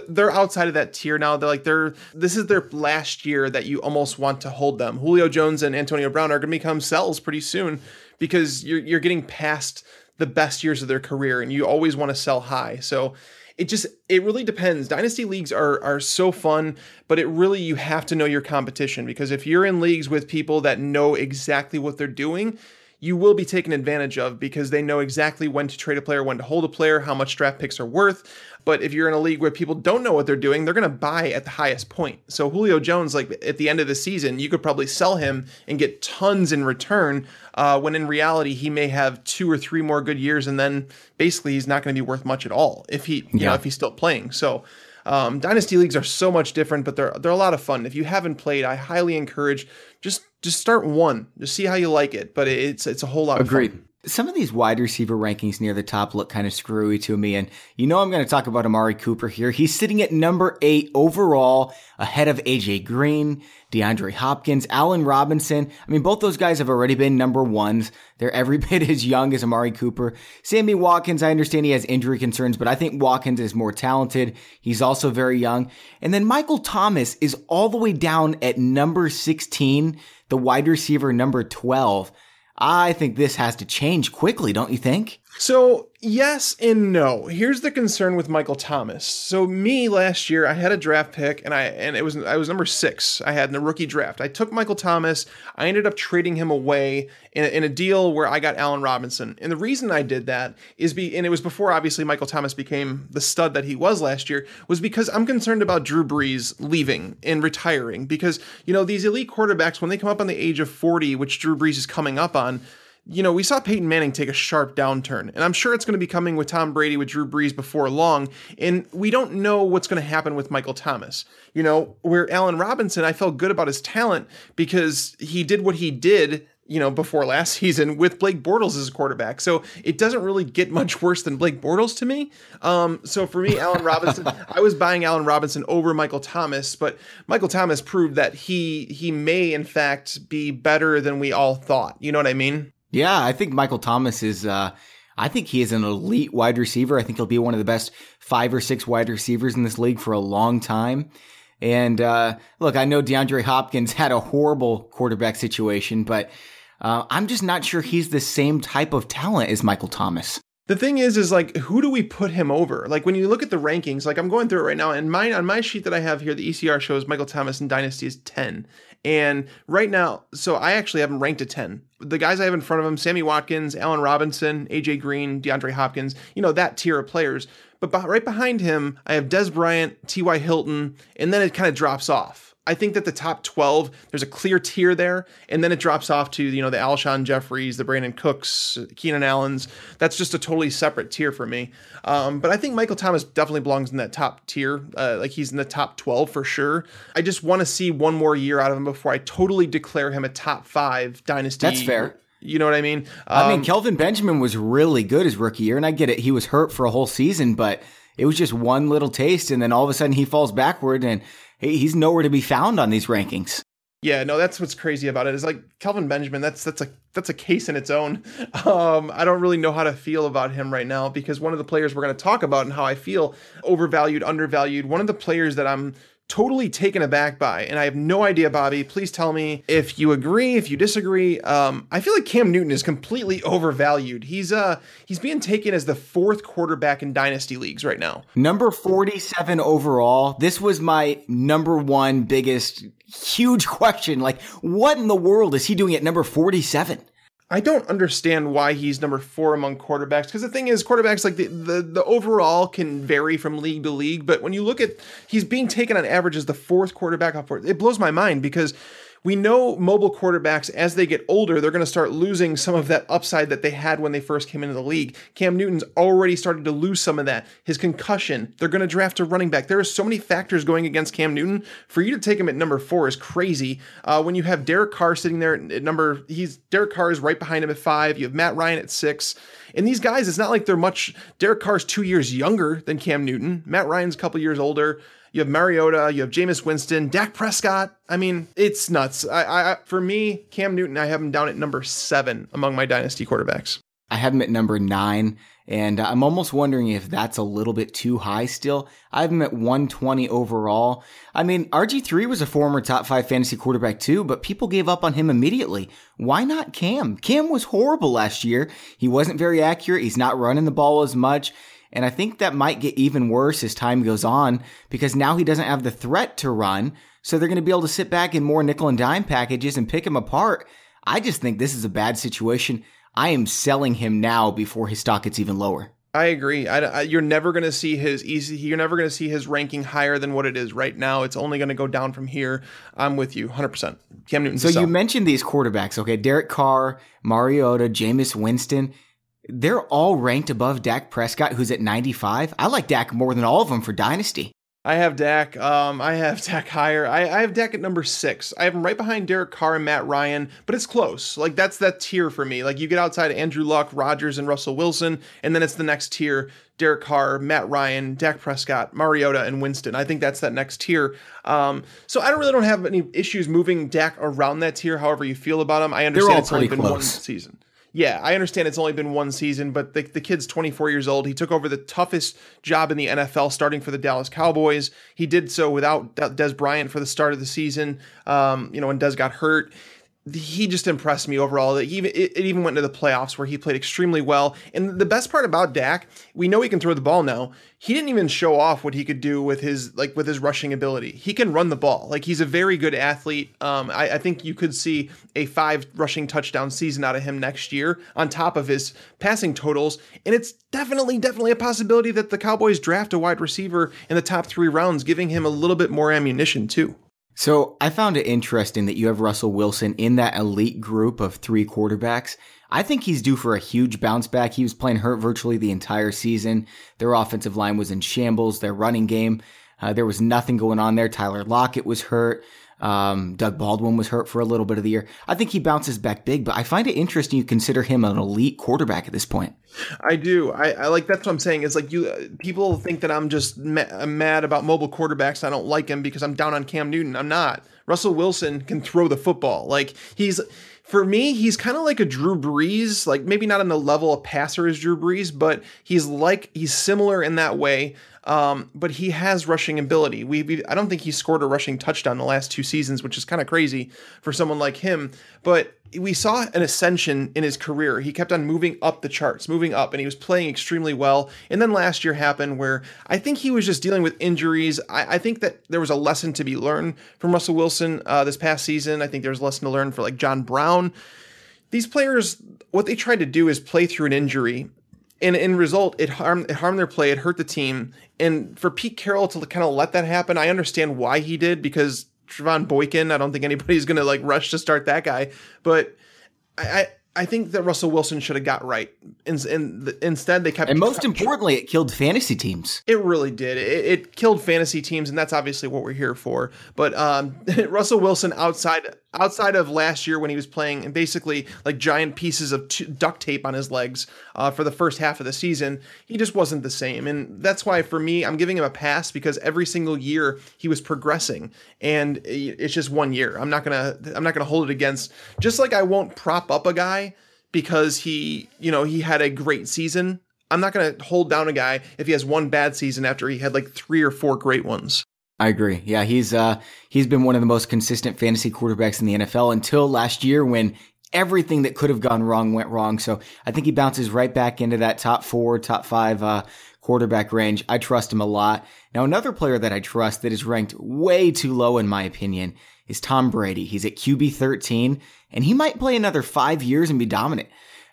they're outside of that tier now. They're like they're this is their last year that you almost want to hold them. Julio Jones and Antonio Brown are going to become sells pretty soon because you're you're getting past the best years of their career and you always want to sell high. So it just it really depends. Dynasty leagues are are so fun, but it really you have to know your competition because if you're in leagues with people that know exactly what they're doing, you will be taken advantage of because they know exactly when to trade a player, when to hold a player, how much draft picks are worth. But if you're in a league where people don't know what they're doing, they're going to buy at the highest point. So Julio Jones, like at the end of the season, you could probably sell him and get tons in return. Uh, when in reality, he may have two or three more good years, and then basically he's not going to be worth much at all if he, you yeah. know, if he's still playing. So. Um, dynasty leagues are so much different, but they're they're a lot of fun. If you haven't played, I highly encourage just just start one, just see how you like it. But it's it's a whole lot. Agreed. Of fun some of these wide receiver rankings near the top look kind of screwy to me. And you know, I'm going to talk about Amari Cooper here. He's sitting at number eight overall, ahead of AJ Green, DeAndre Hopkins, Allen Robinson. I mean, both those guys have already been number ones. They're every bit as young as Amari Cooper. Sammy Watkins, I understand he has injury concerns, but I think Watkins is more talented. He's also very young. And then Michael Thomas is all the way down at number 16, the wide receiver number 12. I think this has to change quickly, don't you think? So, yes and no. Here's the concern with Michael Thomas. So, me last year, I had a draft pick and I and it was I was number 6. I had in the rookie draft. I took Michael Thomas. I ended up trading him away in a, in a deal where I got Allen Robinson. And the reason I did that is be and it was before obviously Michael Thomas became the stud that he was last year was because I'm concerned about Drew Brees leaving and retiring because, you know, these elite quarterbacks when they come up on the age of 40, which Drew Brees is coming up on, you know, we saw Peyton Manning take a sharp downturn, and I'm sure it's going to be coming with Tom Brady, with Drew Brees before long. And we don't know what's going to happen with Michael Thomas. You know, where Allen Robinson, I felt good about his talent because he did what he did you know, before last season with Blake Bortles as a quarterback. So it doesn't really get much worse than Blake Bortles to me. Um, so for me, Allen Robinson, I was buying Allen Robinson over Michael Thomas, but Michael Thomas proved that he he may in fact be better than we all thought. You know what I mean? Yeah, I think Michael Thomas is. Uh, I think he is an elite wide receiver. I think he'll be one of the best five or six wide receivers in this league for a long time. And uh, look, I know DeAndre Hopkins had a horrible quarterback situation, but uh, I'm just not sure he's the same type of talent as Michael Thomas. The thing is, is like, who do we put him over? Like when you look at the rankings, like I'm going through it right now, and mine on my sheet that I have here, the ECR shows Michael Thomas in Dynasty is 10. And right now, so I actually have him ranked at 10. The guys I have in front of him, Sammy Watkins, Allen Robinson, AJ Green, DeAndre Hopkins, you know, that tier of players. But right behind him, I have Dez Bryant, T.Y. Hilton, and then it kind of drops off. I think that the top 12, there's a clear tier there, and then it drops off to, you know, the Alshon Jeffries, the Brandin Cooks, Keenan Allens. That's just a totally separate tier for me. Um, but I think Michael Thomas definitely belongs in that top tier. Uh, like he's in the top 12 for sure. I just want to see one more year out of him before I totally declare him a top five dynasty. That's fair. You know what I mean? Um, I mean, um, Kelvin Benjamin was really good his rookie year, and I get it. He was hurt for a whole season, but it was just one little taste, and then all of a sudden he falls backward and he's nowhere to be found on these rankings. Yeah, no, that's what's crazy about it. Is like Kelvin Benjamin. That's that's a that's a case in its own. Um, I don't really know how to feel about him right now because one of the players we're going to talk about and how I feel overvalued, undervalued. One of the players that I'm totally taken aback by, and I have no idea, Bobby. Please tell me if you agree, if you disagree. Um, I feel like Cam Newton is completely overvalued. He's uh he's being taken as the fourth quarterback in dynasty leagues right now. Number forty-seven overall. This was my number one biggest huge question. Like, what in the world is he doing at number forty-seven? I don't understand why he's number four among quarterbacks because the thing is, quarterbacks like the, the the overall can vary from league to league, but when you look at he's being taken on average as the fourth quarterback it blows my mind because we know mobile quarterbacks, as they get older, they're going to start losing some of that upside that they had when they first came into the league. Cam Newton's already started to lose some of that. His concussion, they're going to draft a running back. There are so many factors going against Cam Newton. For you to take him at number four is crazy. Uh, when you have Derek Carr sitting there at number, he's Derek Carr is right behind him at five. You have Matt Ryan at six. And these guys, it's not like they're much. Derek Carr's two years younger than Cam Newton. Matt Ryan's a couple years older. You have Mariota, you have Jameis Winston, Dak Prescott. I mean, it's nuts. I, I, for me, Cam Newton, I have him down at number seven among my dynasty quarterbacks. I have him at number nine, and I'm almost wondering if that's a little bit too high still. I have him at 120 overall. I mean, RG3 was a former top five fantasy quarterback too, but people gave up on him immediately. Why not Cam? Cam was horrible last year. He wasn't very accurate. He's not running the ball as much. And I think that might get even worse as time goes on because now he doesn't have the threat to run. So they're going to be able to sit back in more nickel and dime packages and pick him apart. I just think this is a bad situation. I am selling him now before his stock gets even lower. I agree. I, I, you're never going to see his easy. You're never going to see his ranking higher than what it is right now. It's only going to go down from here. I'm with you, 100. percent Cam Newton. So you mentioned these quarterbacks. Okay, Derek Carr, Mariota, Jameis Winston. They're all ranked above Dak Prescott, who's at 95. I like Dak more than all of them for Dynasty. I have Dak. Um, I have Dak higher. I, I have Dak at number six. I have him right behind Derek Carr and Matt Ryan, but it's close. Like that's that tier for me. Like you get outside Andrew Luck, Rodgers, and Russell Wilson, and then it's the next tier: Derek Carr, Matt Ryan, Dak Prescott, Mariota, and Winston. I think that's that next tier. Um, so I don't really don't have any issues moving Dak around that tier. However you feel about him, I understand it's only been close. one season yeah, I understand it's only been one season, but the, the kid's 24 years old. He took over the toughest job in the NFL, starting for the Dallas Cowboys. He did so without Dez Bryant for the start of the season. Um, you know, when Dez got hurt, he just impressed me overall. That even it, even went into the playoffs where he played extremely well. And the best part about Dak, we know he can throw the ball now. He didn't even show off what he could do with his like with his rushing ability. He can run the ball. Like he's a very good athlete. Um, I, I think you could see a five rushing touchdown season out of him next year on top of his passing totals. And it's definitely definitely a possibility that the Cowboys draft a wide receiver in the top three rounds, giving him a little bit more ammunition too. So I found it interesting that you have Russell Wilson in that elite group of three quarterbacks. I think he's due for a huge bounce back. He was playing hurt virtually the entire season. Their offensive line was in shambles. Their running game, uh, there was nothing going on there. Tyler Lockett was hurt. Um, Doug Baldwin was hurt for a little bit of the year. I think he bounces back big, but I find it interesting you consider him an elite quarterback at this point. I do. I, I like that's what I'm saying. Is like you people think that I'm just ma- mad about mobile quarterbacks. I don't like him because I'm down on Cam Newton. I'm not. Russell Wilson can throw the football. Like he's for me, he's kind of like a Drew Brees, like maybe not on the level of passer as Drew Brees, but he's like he's similar in that way. Um, but he has rushing ability. We, we, I don't think he scored a rushing touchdown the last two seasons, which is kind of crazy for someone like him. But we saw an ascension in his career. He kept on moving up the charts, moving up, and he was playing extremely well. And then last year happened where I think he was just dealing with injuries. I, I think that there was a lesson to be learned from Russell Wilson uh, this past season. I think there was a lesson to learn for like John Brown. These players, what they tried to do is play through an injury and in result, it harmed it harmed their play. It hurt the team. And for Pete Carroll to kind of let that happen, I understand why he did because Trevone Boykin. I don't think anybody's going to like rush to start that guy. But I, I think that Russell Wilson should have got right. In, in the, instead, they kept. And most importantly, it killed fantasy teams. It really did. It, it, killed fantasy teams, and that's obviously what we're here for. But um, Russell Wilson, outside outside of last year when he was playing and basically like giant pieces of t- duct tape on his legs uh, for the first half of the season, he just wasn't the same. And that's why for me, I'm giving him a pass because every single year he was progressing, and it's just one year. I'm not gonna I'm not gonna hold it against. Just like I won't prop up a guy because he, you know, he had a great season. I'm not to hold down a guy if he has one bad season after he had like three or four great ones. I agree. Yeah, he's uh he's been one of the most consistent fantasy quarterbacks in the NFL until last year when everything that could have gone wrong went wrong. So I think he bounces right back into that top four, top five uh, quarterback range. I trust him a lot. Now another player that I trust that is ranked way too low in my opinion is Tom Brady. He's at QB 13 and he might play another five years and be dominant.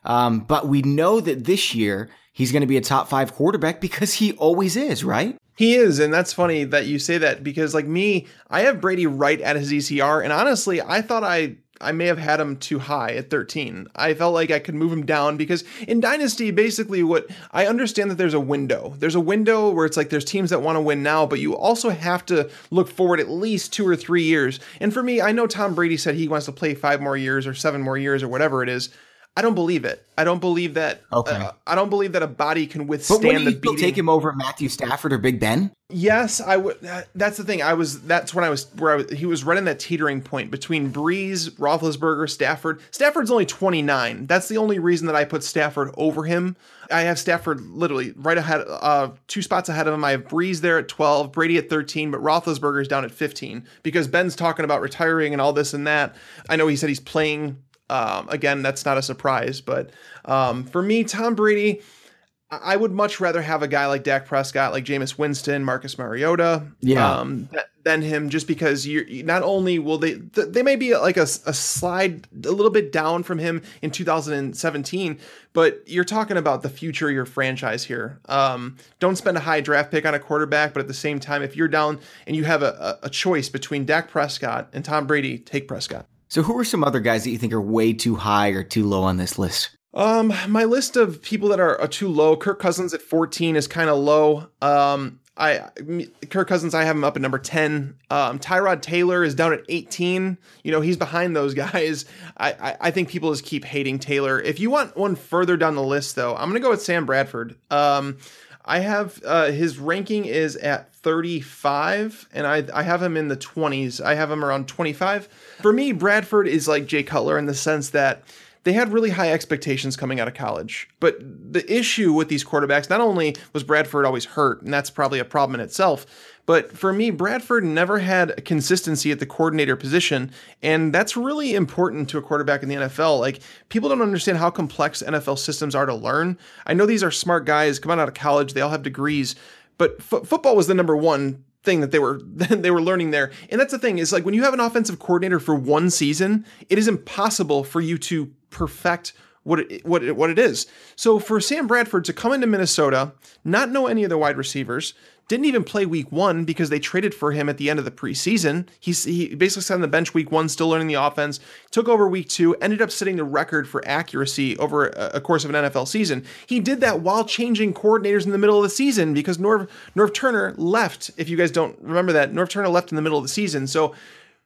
Um, but we know that this year he's going to be a top five quarterback because he always is, right? He is, and that's funny that you say that because, like me, I have Brady right at his ECR, and honestly, I thought I I may have had him too high at 13. I felt like I could move him down because in Dynasty, basically, what I understand that there's a window. There's a window where it's like there's teams that want to win now, but you also have to look forward at least two or three years. And for me, I know Tom Brady said he wants to play five more years or seven more years or whatever it is. I don't believe it. I don't believe that. Okay. Uh, I don't believe that a body can withstand but the beating. Take him over Matthew Stafford or Big Ben. Yes, I would. That's the thing. I was. That's when I was. Where I was. He was running that teetering point between Brees, Roethlisberger, Stafford. Stafford's only twenty nine. That's the only reason that I put Stafford over him. I have Stafford literally right ahead, uh, two spots ahead of him. I have Brees there at twelve, Brady at thirteen, but Roethlisberger's down at fifteen because Ben's talking about retiring and all this and that. I know he said he's playing um, again, that's not a surprise, but um, for me, Tom Brady, I would much rather have a guy like Dak Prescott, like Jameis Winston, Marcus Mariota, yeah. um, than him, just because you're not only will they they may be like a, a slide a little bit down from him in 2017, but you're talking about the future of your franchise here. Um, don't spend a high draft pick on a quarterback, but at the same time, if you're down and you have a, a choice between Dak Prescott and Tom Brady, take Prescott. So, who are some other guys that you think are way too high or too low on this list? Um, my list of people that are, are too low. Kirk Cousins at 14 is kind of low. Um, I Kirk Cousins, I have him up at number 10. Um, Tyrod Taylor is down at 18. You know, he's behind those guys. I, I, I think people just keep hating Taylor. If you want one further down the list, though, I'm gonna go with Sam Bradford. Um, I have uh, his ranking is at 35, and I I have him in the 20s. I have him around 25. For me, Bradford is like Jay Cutler in the sense that they had really high expectations coming out of college. But the issue with these quarterbacks, not only was Bradford always hurt, and that's probably a problem in itself, but for me, Bradford never had consistency at the coordinator position. And that's really important to a quarterback in the NFL. Like, people don't understand how complex NFL systems are to learn. I know these are smart guys coming out of college, they all have degrees, but f- football was the number one thing that they were they were learning there. And that's the thing is like when you have an offensive coordinator for one season, it is impossible for you to perfect what it, what it, what it is. So for Sam Bradford to come into Minnesota, not know any of the wide receivers, didn't even play week one because they traded for him at the end of the preseason. He's, he basically sat on the bench week one, still learning the offense, took over week two, ended up setting the record for accuracy over a, a course of an NFL season. He did that while changing coordinators in the middle of the season because Norv, Norv Turner left. If you guys don't remember that, Norv Turner left in the middle of the season. So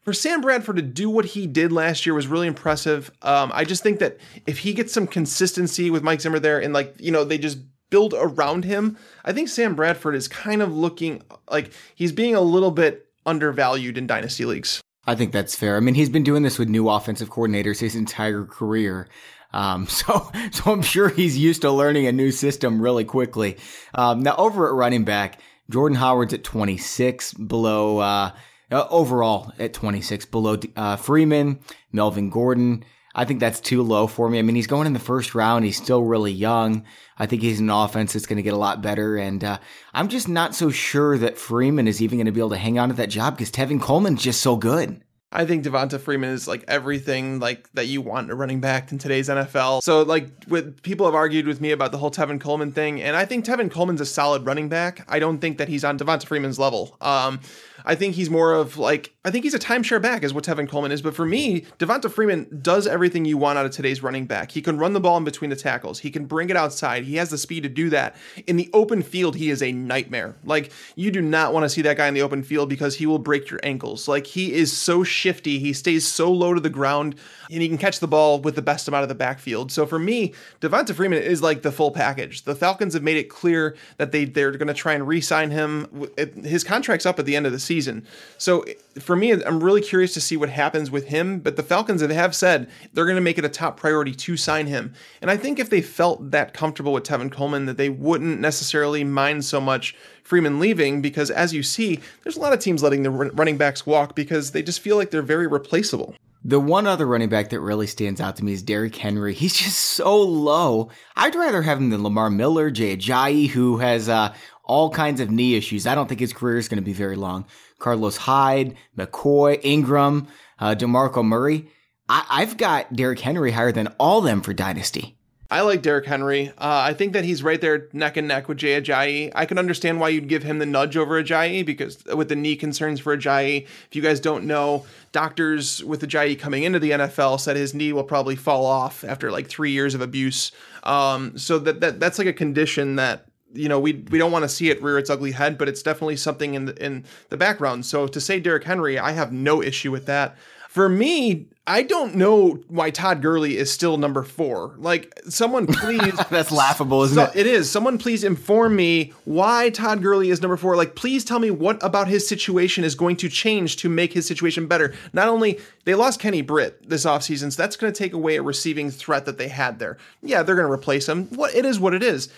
for Sam Bradford to do what he did last year was really impressive. Um, I just think that if he gets some consistency with Mike Zimmer there and like, you know, they just build around him, I think Sam Bradford is kind of looking like he's being a little bit undervalued in dynasty leagues. I think that's fair. I mean, he's been doing this with new offensive coordinators his entire career. Um, so, so I'm sure he's used to learning a new system really quickly. Um, now over at running back, Jordan Howard's at 26 below, uh, uh, overall at 26, below uh, Freeman, Melvin Gordon. I think that's too low for me. I mean, he's going in the first round. He's still really young. I think he's an offense that's going to get a lot better. And uh, I'm just not so sure that Freeman is even going to be able to hang on to that job because Tevin Coleman's just so good. I think Devonta Freeman is like everything like that you want a running back in today's NFL. So like with people have argued with me about the whole Tevin Coleman thing, and I think Tevin Coleman's a solid running back. I don't think that he's on Devonta Freeman's level. Um, I think he's more of like I think he's a timeshare back is what Tevin Coleman is. But for me, Devonta Freeman does everything you want out of today's running back. He can run the ball in between the tackles. He can bring it outside. He has the speed to do that. In the open field, he is a nightmare. Like you do not want to see that guy in the open field because he will break your ankles. Like he is so shifty. He stays so low to the ground and he can catch the ball with the best amount of the backfield. So for me, Devonta Freeman is like the full package. The Falcons have made it clear that they they're going to try and re-sign him. His contract's up at the end of the season. So for me, I'm really curious to see what happens with him. But the Falcons have said they're going to make it a top priority to sign him. And I think if they felt that comfortable with Tevin Coleman, that they wouldn't necessarily mind so much Freeman leaving because, as you see, there's a lot of teams letting the running backs walk because they just feel like they're very replaceable. The one other running back that really stands out to me is Derrick Henry. He's just so low. I'd rather have him than Lamar Miller, Jay Ajayi, who has uh, all kinds of knee issues. I don't think his career is going to be very long. Carlos Hyde, McCoy, Ingram, uh, DeMarco Murray. I- have got Derrick Henry higher than all them for Dynasty. I like Derrick Henry. Uh, I think that he's right there neck and neck with Jay Ajayi. I can understand why you'd give him the nudge over Ajayi because with the knee concerns for Ajayi, if you guys don't know, doctors with Ajayi coming into the NFL said his knee will probably fall off after like three years of abuse. Um, so that, that that's like a condition that you know, we we don't want to see it rear its ugly head, but it's definitely something in the in the background. So to say Derrick Henry, I have no issue with that. For me, I don't know why Todd Gurley is still number four. Like, someone please. That's laughable, isn't so, it? It is. Someone please inform me why Todd Gurley is number four. Like, please tell me what about his situation is going to change to make his situation better. Not only they lost Kenny Britt this offseason, so that's going to take away a receiving threat that they had there. Yeah, they're going to replace him. What it is, what it is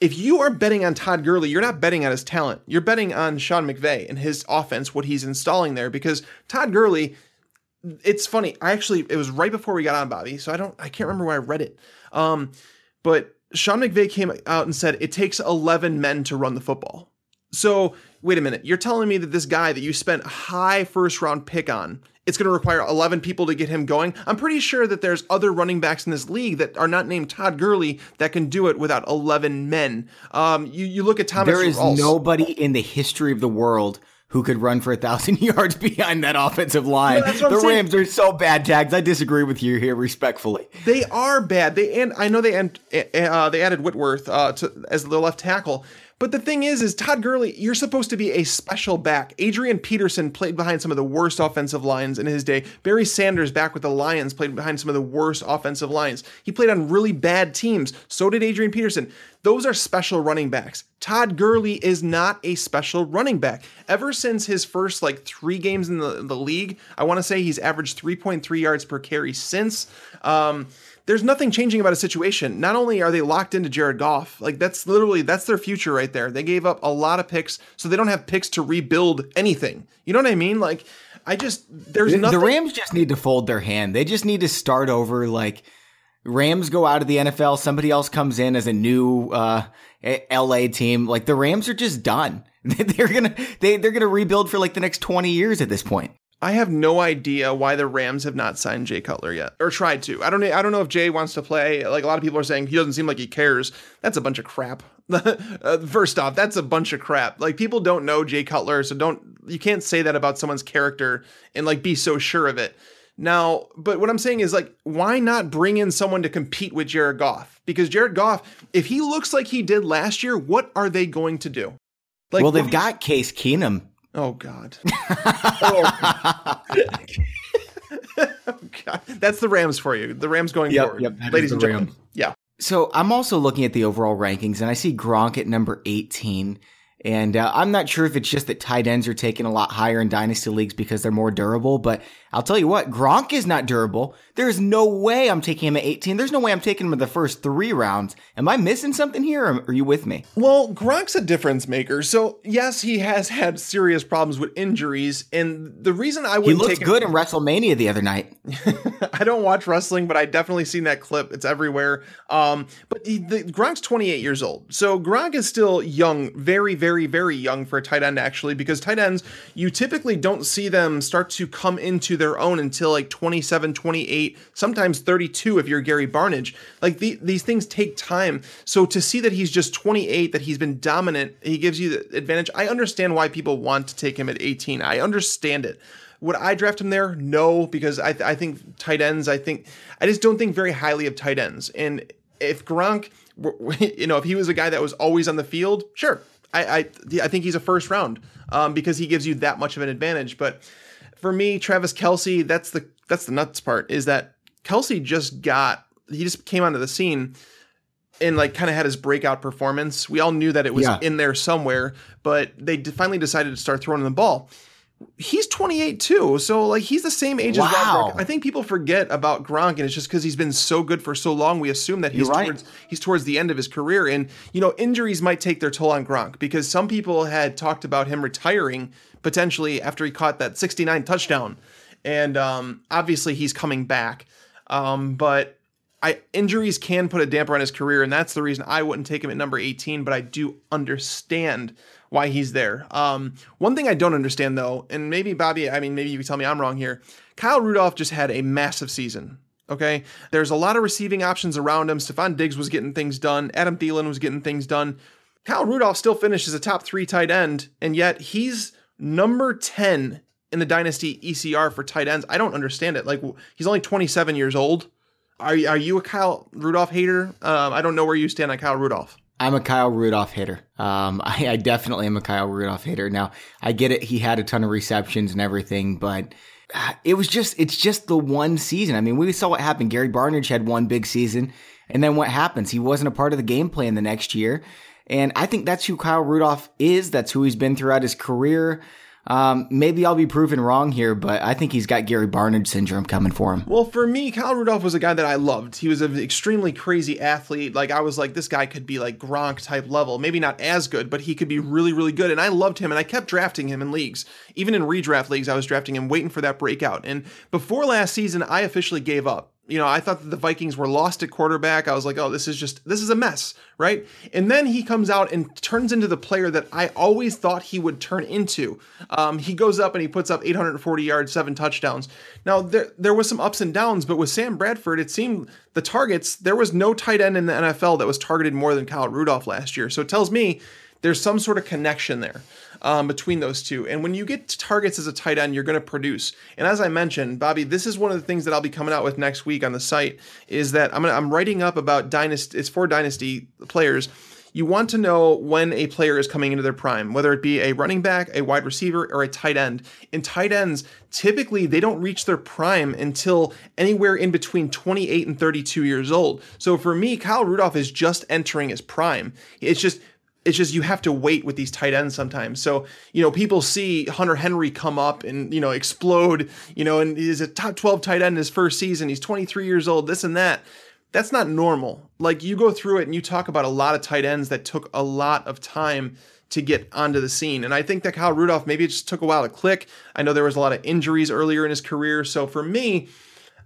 if you are betting on Todd Gurley, you're not betting on his talent. You're betting on Sean McVay and his offense, what he's installing there. Because Todd Gurley, it's funny. I actually, it was right before we got on Bobby, so I don't, I can't remember where I read it. Um, but Sean McVay came out and said it takes 11 men to run the football. So, wait a minute. You're telling me that this guy that you spent a high first round pick on, it's going to require 11 people to get him going? I'm pretty sure that there's other running backs in this league that are not named Todd Gurley that can do it without 11 men. Um, you, you look at Thomas. There is Rawls. nobody in the history of the world who could run for a thousand yards behind that offensive line. Yeah, the Rams are so bad, Tags. I disagree with you here, respectfully. They are bad. They and I know they and uh, they added Whitworth uh, to, as the left tackle. But the thing is, is Todd Gurley, you're supposed to be a special back. Adrian Peterson played behind some of the worst offensive lines in his day. Barry Sanders, back with the Lions, played behind some of the worst offensive lines. He played on really bad teams. So did Adrian Peterson. Those are special running backs. Todd Gurley is not a special running back. Ever since his first like three games in the, the league, I want to say he's averaged 3.3 yards per carry since. Um, there's nothing changing about a situation. Not only are they locked into Jared Goff, like that's literally that's their future right there. They gave up a lot of picks, so they don't have picks to rebuild anything. You know what I mean? Like I just there's the, nothing. The Rams just need to fold their hand. They just need to start over. Like Rams go out of the NFL, somebody else comes in as a new uh, LA team. Like the Rams are just done. they're gonna they they're gonna rebuild for like the next twenty years at this point. I have no idea why the Rams have not signed Jay Cutler yet, or tried to. I don't. I don't know if Jay wants to play. Like a lot of people are saying, he doesn't seem like he cares. That's a bunch of crap. uh, first off, that's a bunch of crap. Like people don't know Jay Cutler, so don't. You can't say that about someone's character and like be so sure of it. Now, but what I'm saying is like, why not bring in someone to compete with Jared Goff? Because Jared Goff, if he looks like he did last year, what are they going to do? Like, well, they've got Case Keenum Oh God. oh. God. That's the Rams for you. The Rams going yep, forward. Yep, ladies and gentlemen. Yeah. So I'm also looking at the overall rankings and I see Gronk at number 18. And uh, I'm not sure if it's just that tight ends are taken a lot higher in dynasty leagues because they're more durable, but I'll tell you what, Gronk is not durable. There's no way I'm taking him at 18. There's no way I'm taking him in the first three rounds. Am I missing something here? Or are you with me? Well, Gronk's a difference maker. So yes, he has had serious problems with injuries, and the reason I would he looked good him- in WrestleMania the other night. I don't watch wrestling, but I definitely seen that clip. It's everywhere. Um, but he, the, Gronk's 28 years old, so Gronk is still young, very, very, very young for a tight end actually, because tight ends you typically don't see them start to come into their own until like 27, 28, sometimes 32 if you're Gary Barnidge. Like the, these things take time. So to see that he's just 28, that he's been dominant, he gives you the advantage. I understand why people want to take him at 18. I understand it. Would I draft him there? No, because I, I think tight ends, I think, I just don't think very highly of tight ends. And if Gronk, you know, if he was a guy that was always on the field, sure. I, I, I think he's a first round um, because he gives you that much of an advantage. But for me, Travis Kelce, that's the that's the nuts part is that Kelce just got he just came onto the scene and like kind of had his breakout performance. We all knew that it was yeah. in there somewhere, but they finally decided to start throwing the ball. He's 28 too, so like he's the same age wow. as Rob Gronk. I think people forget about Gronk, and it's just because he's been so good for so long. We assume that he's right. towards he's towards the end of his career, and you know injuries might take their toll on Gronk because some people had talked about him retiring potentially after he caught that 69 touchdown. And um, obviously he's coming back. Um, but I, injuries can put a damper on his career, and that's the reason I wouldn't take him at number 18, but I do understand why he's there. Um, one thing I don't understand though, and maybe Bobby, I mean, maybe you can tell me I'm wrong here. Kyle Rudolph just had a massive season. Okay. There's a lot of receiving options around him. Stefon Diggs was getting things done. Adam Thielen was getting things done. Kyle Rudolph still finished as a top three tight end, and yet he's number 10 in the dynasty ECR for tight ends. I don't understand it. Like he's only 27 years old. Are are you a Kyle Rudolph hater? Um, I don't know where you stand on Kyle Rudolph. I'm a Kyle Rudolph hitter. Um, I, I, definitely am a Kyle Rudolph hitter. Now I get it; he had a ton of receptions and everything, but uh, it was just it's just the one season. I mean, we saw what happened. Gary Barnidge had one big season, and then what happens? He wasn't a part of the game plan the next year. And I think that's who Kyle Rudolph is. That's who he's been throughout his career. Um, maybe I'll be proven wrong here, but I think he's got Gary Barnidge syndrome coming for him. Well, for me, Kyle Rudolph was a guy that I loved. He was an extremely crazy athlete. Like I was like, this guy could be like Gronk type level. Maybe not as good, but he could be really, really good. And I loved him, and I kept drafting him in leagues. Even in redraft leagues, I was drafting him, waiting for that breakout. And before last season, I officially gave up You know, I thought that the Vikings were lost at quarterback. I was like, oh, this is just, this is a mess, right? And then he comes out and turns into the player that I always thought he would turn into. Um, he goes up and he puts up 840 yards, seven touchdowns. Now, there, there was some ups and downs, but with Sam Bradford, it seemed the targets, there was no tight end in the NFL that was targeted more than Kyle Rudolph last year. So it tells me there's some sort of connection there um, between those two. And when you get to targets as a tight end, you're going to produce. And as I mentioned, Bobby, this is one of the things that I'll be coming out with next week on the site is that I'm gonna, I'm writing up about dynasty. It's for dynasty players. You want to know when a player is coming into their prime, whether it be a running back, a wide receiver, or a tight end. In tight ends, typically they don't reach their prime until anywhere in between 28 and 32 years old. So for me, Kyle Rudolph is just entering his prime. It's just it's just you have to wait with these tight ends sometimes. So, you know, people see Hunter Henry come up and, you know, explode, you know, and he's a top 12 tight end in his first season. He's 23 years old, this and that. That's not normal. Like you go through it and you talk about a lot of tight ends that took a lot of time to get onto the scene. And I think that Kyle Rudolph, maybe it just took a while to click. I know there was a lot of injuries earlier in his career. So for me,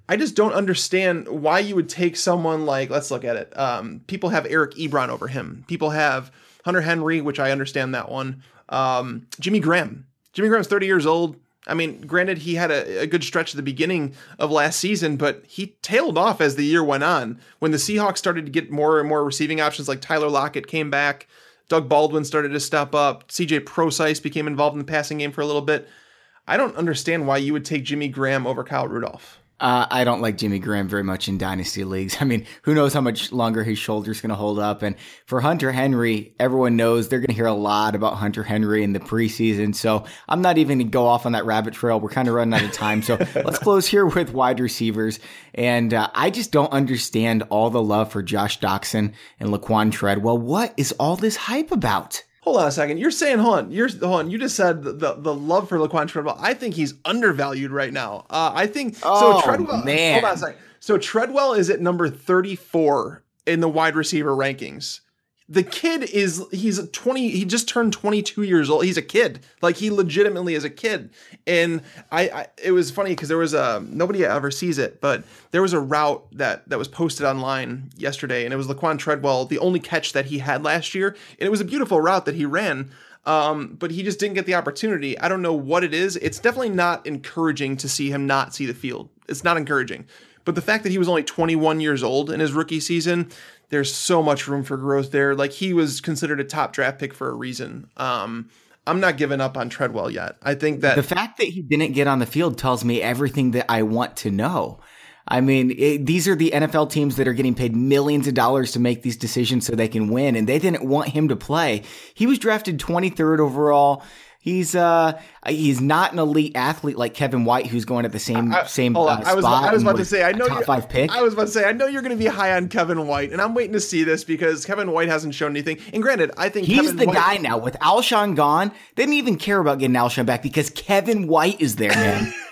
I just don't understand why you would take someone like, let's look at it. Um, people have Eric Ebron over him. People have Hunter Henry, which I understand that one. Um, Jimmy Graham. Jimmy Graham's 30 years old. I mean, granted, he had a, a, good stretch at the beginning of last season, but he tailed off as the year went on. When the Seahawks started to get more and more receiving options, like Tyler Lockett came back, Doug Baldwin started to step up, CJ Prosise became involved in the passing game for a little bit. I don't understand why you would take Jimmy Graham over Kyle Rudolph. Uh, I don't like Jimmy Graham very much in dynasty leagues. I mean, who knows how much longer his shoulder's going to hold up? And for Hunter Henry, everyone knows they're going to hear a lot about Hunter Henry in the preseason. So I'm not even going to go off on that rabbit trail. We're kind of running out of time. So let's close here with wide receivers. And uh, I just don't understand all the love for Josh Doctson and Laquan Treadwell. What is all this hype about? Hold on a second. You're saying, hold on. You're hold on. You just said the, the, the love for Laquan Treadwell. I think he's undervalued right now. Uh, I think oh, so. Treadwell. Man. Hold on a second. So Treadwell is at number 34 in the wide receiver rankings the kid is he's 20 he just turned 22 years old he's a kid like he legitimately is a kid and i, I it was funny because there was a nobody ever sees it but there was a route that that was posted online yesterday and it was laquan treadwell the only catch that he had last year and it was a beautiful route that he ran um, but he just didn't get the opportunity. I don't know what it is. It's definitely not encouraging to see him not see the field. It's not encouraging. But the fact that he was only 21 years old in his rookie season, there's so much room for growth there. Like he was considered a top draft pick for a reason. Um, I'm not giving up on Treadwell yet. I think that the fact that he didn't get on the field tells me everything that I want to know. I mean, it, these are the NFL teams that are getting paid millions of dollars to make these decisions so they can win, and they didn't want him to play. He was drafted 23rd overall. He's uh he's not an elite athlete like Kevin White, who's going at the same I, same uh, I was, I was about to say I know top five pick. I was about to say I know you're going to be high on Kevin White, and I'm waiting to see this because Kevin White hasn't shown anything. And granted, I think he's Kevin the White, guy now with Alshon gone. They didn't even care about getting Alshon back because Kevin White is there, man.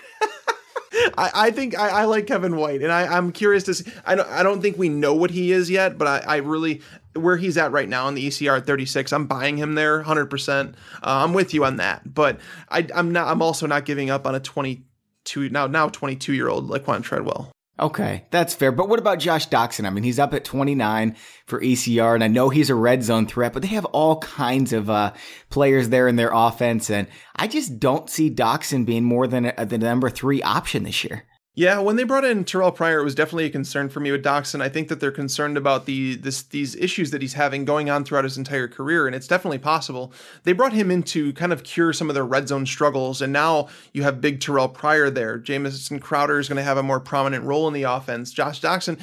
I, I, think I, I, like Kevin White, and I, am curious to see. I don't, I don't think we know what he is yet, but I, I really where he's at right now in the ECR at 36, I'm buying him there 100%. Uh, I'm with you on that, but I, I'm not. I'm also not giving up on a 22 now now 22 year old Laquan Treadwell. Okay, that's fair. But what about Josh Doctson? I mean, he's up at 29 for ECR, and I know he's a red zone threat, but they have all kinds of uh, players there in their offense, and I just don't see Doctson being more than a, the number three option this year. Yeah, when they brought in Terrell Pryor, it was definitely a concern for me with Doctson. I think that they're concerned about the this these issues that he's having going on throughout his entire career, and it's definitely possible. They brought him in to kind of cure some of their red zone struggles, and now you have big Terrell Pryor there. Jamison Crowder is going to have a more prominent role in the offense. Josh Doctson,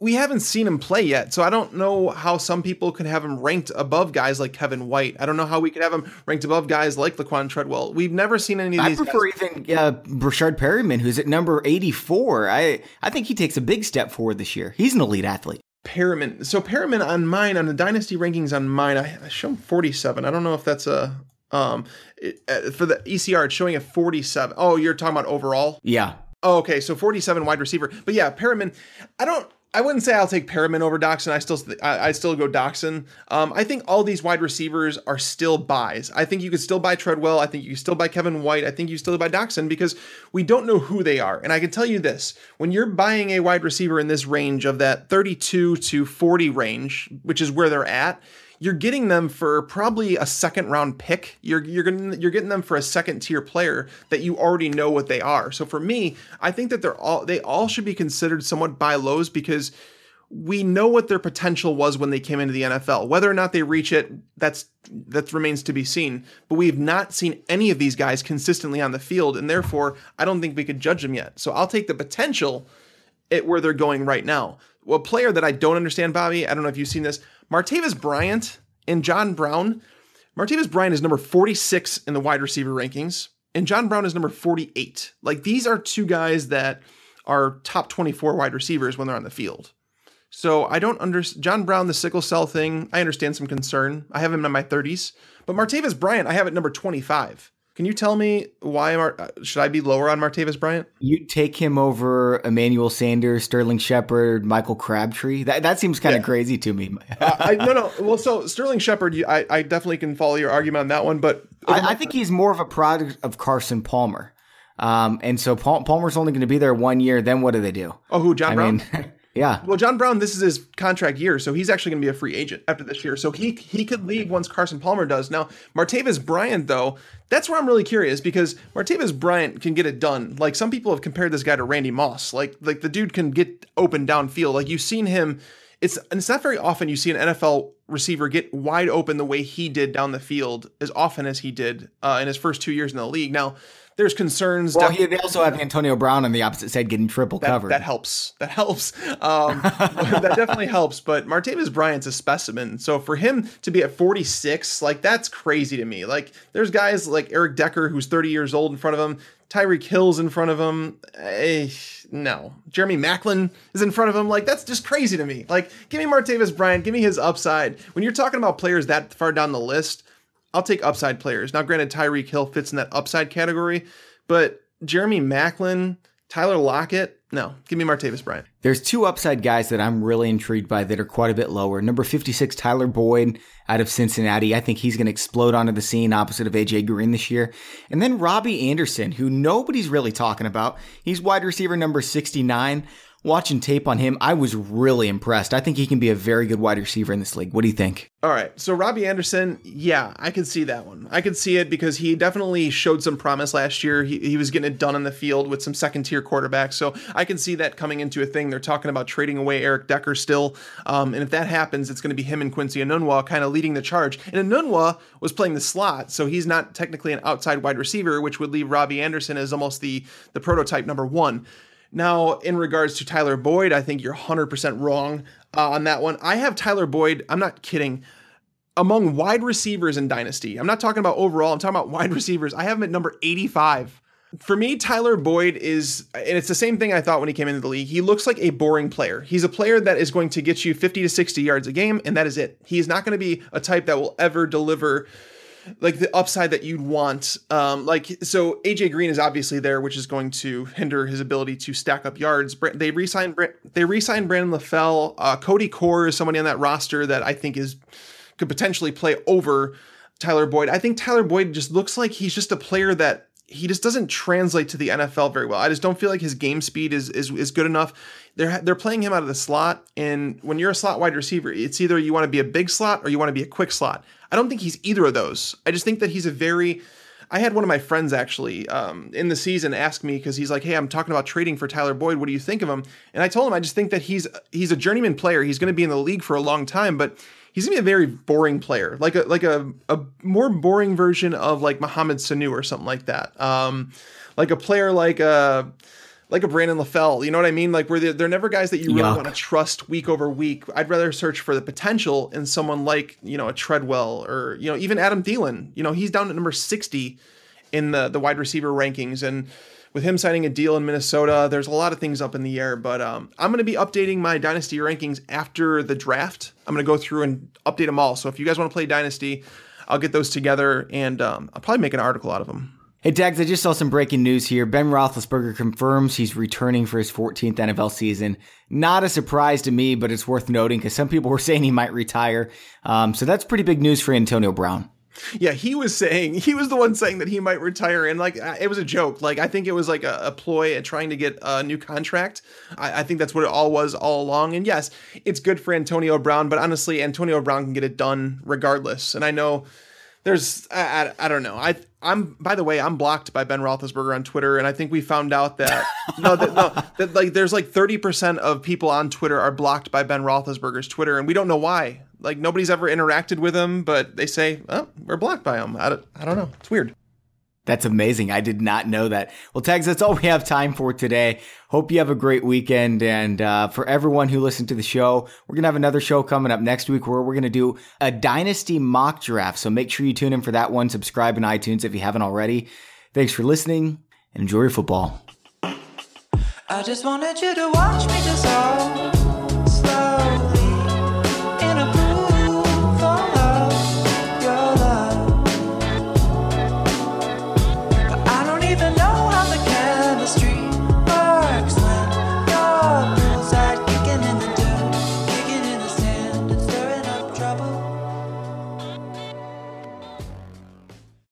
we haven't seen him play yet, so I don't know how some people could have him ranked above guys like Kevin White. I don't know how we could have him ranked above guys like Laquan Treadwell. We've never seen any of these. I prefer guys. even uh, Breshad Perriman, who's at number eighty-four. I I think he takes a big step forward this year. He's an elite athlete. Perriman. So Perriman on mine on the dynasty rankings on mine, I, I show him forty-seven. I don't know if that's a um it, uh, for the ECR. It's showing a forty-seven. Oh, you're talking about overall? Yeah. Oh, okay. So 47 wide receiver. But yeah, Perriman, I don't I wouldn't say I'll take Perriman over Doctson. I still I, I still go Doctson. Um, I think all these wide receivers are still buys. I think you could still buy Treadwell. I think you can still buy Kevin White. I think you still buy Doctson because we don't know who they are. And I can tell you this: when you're buying a wide receiver in this range of that 32 to 40 range, which is where they're at, you're getting them for probably a second round pick. You're you're you're getting them for a second tier player that you already know what they are. So for me, I think that they're all they all should be considered somewhat buy lows because we know what their potential was when they came into the NFL. Whether or not they reach it, that's that remains to be seen. But we have not seen any of these guys consistently on the field, and therefore I don't think we could judge them yet. So I'll take the potential at where they're going right now. Well, player that I don't understand, Bobby, I don't know if you've seen this. Martavis Bryant and John Brown. Martavis Bryant is number 46 in the wide receiver rankings, and John Brown is number 48. Like these are two guys that are top 24 wide receivers when they're on the field. So I don't understand John Brown, the sickle cell thing. I understand some concern. I have him in my 30s, but Martavis Bryant, I have at number 25. Can you tell me why Mar- should I be lower on Martavis Bryant? You take him over Emmanuel Sanders, Sterling Shepard, Michael Crabtree. That that seems kind of yeah. crazy to me. uh, I, no, no. Well, so Sterling Shepard, I, I definitely can follow your argument on that one, but I, I think he's more of a product of Carson Palmer. Um, and so Palmer's only going to be there one year. Then what do they do? Oh, who? John I Brown. Mean, Yeah. Well, John Brown, this is his contract year, so he's actually going to be a free agent after this year. So he he could leave once Carson Palmer does. Now, Martavis Bryant, though, that's where I'm really curious because Martavis Bryant can get it done. Like some people have compared this guy to Randy Moss. Like like the dude can get open downfield. Like you've seen him. It's it's not very often you see an NFL receiver get wide open the way he did down the field as often as he did uh, in his first two years in the league. Now there's concerns. Well, def- they also have Antonio Brown on the opposite side getting triple that, covered. That helps. That helps. Um, that definitely helps. But Martavis Bryant's a specimen. So for him to be at 46, like that's crazy to me. Like there's guys like Eric Decker who's 30 years old in front of him. Tyreek Hill's in front of him. Eh, no. Jeremy Maclin is in front of him. Like, that's just crazy to me. Like, give me Martavis Bryant. Give me his upside. When you're talking about players that far down the list, I'll take upside players. Now, granted, Tyreek Hill fits in that upside category, but Jeremy Maclin, Tyler Lockett, no, give me Martavis Bryant. There's two upside guys that I'm really intrigued by that are quite a bit lower. Number 56, Tyler Boyd out of Cincinnati. I think he's going to explode onto the scene opposite of AJ Green this year. And then Robby Anderson, who nobody's really talking about. He's wide receiver number 69 watching tape on him, I was really impressed. I think he can be a very good wide receiver in this league. What do you think? All right. So Robby Anderson, yeah, I can see that one. I can see it because he definitely showed some promise last year. He, he was getting it done in the field with some second tier quarterbacks. So I can see that coming into a thing. They're talking about trading away Eric Decker still. Um, and if that happens, it's going to be him and Quincy Enunwa kind of leading the charge. And Enunwa was playing the slot, so he's not technically an outside wide receiver, which would leave Robby Anderson as almost the, the prototype number one. Now, in regards to Tyler Boyd, I think you're 100% wrong uh, on that one. I have Tyler Boyd, I'm not kidding, among wide receivers in Dynasty. I'm not talking about overall, I'm talking about wide receivers. I have him at number 85. For me, Tyler Boyd is, and it's the same thing I thought when he came into the league. He looks like a boring player. He's a player that is going to get you 50 to 60 yards a game, and that is it. He is not going to be a type that will ever deliver like the upside that you'd want. Um, like so, AJ Green is obviously there, which is going to hinder his ability to stack up yards. They re-signed they re-signed Brandon LaFell. Uh, Cody Core is somebody on that roster that I think is could potentially play over Tyler Boyd. I think Tyler Boyd just looks like he's just a player that he just doesn't translate to the NFL very well. I just don't feel like his game speed is is, is good enough. They're they're playing him out of the slot, and when you're a slot wide receiver, it's either you want to be a big slot or you want to be a quick slot. I don't think he's either of those. I just think that he's a very I had one of my friends actually um, in the season ask me because he's like, "Hey, I'm talking about trading for Tyler Boyd. What do you think of him?" And I told him I just think that he's he's a journeyman player. He's going to be in the league for a long time, but he's gonna be a very boring player, like a like a a more boring version of like Mohamed Sanu or something like that. Um, like a player like a uh, like a Brandon LaFell, you know what I mean? Like where they're, they're never guys that you really want to trust week over week. I'd rather search for the potential in someone like you know a Treadwell or you know even Adam Thielen. You know he's down at number sixty in the the wide receiver rankings and with him signing a deal in Minnesota, there's a lot of things up in the air. But um, I'm going to be updating my Dynasty rankings after the draft. I'm going to go through and update them all. So if you guys want to play Dynasty, I'll get those together and um, I'll probably make an article out of them. Hey, Tags, I just saw some breaking news here. Ben Roethlisberger confirms he's returning for his 14th NFL season. Not a surprise to me, but it's worth noting because some people were saying he might retire. Um, so that's pretty big news for Antonio Brown. Yeah, he was saying he was the one saying that he might retire, and like it was a joke. Like I think it was like a, a ploy at trying to get a new contract. I, I, think that's what it all was all along. And yes, it's good for Antonio Brown, but honestly, Antonio Brown can get it done regardless. And I know there's I, I, I don't know I I'm by the way I'm blocked by Ben Roethlisberger on Twitter, and I think we found out that no that, no that like there's like 30 percent of people on Twitter are blocked by Ben Roethlisberger's Twitter, and we don't know why. Like nobody's ever interacted with him, but they say, "Oh, we're blocked by him." I don't, I don't know. It's weird. That's amazing. I did not know that. Well, Tags, that's all we have time for today. Hope you have a great weekend. And uh, for everyone who listened to the show, we're going to have another show coming up next week where we're going to do a Dynasty mock draft. So make sure you tune in for that one. Subscribe in iTunes if you haven't already. Thanks for listening and enjoy your football. I just wanted you to watch me dissolve.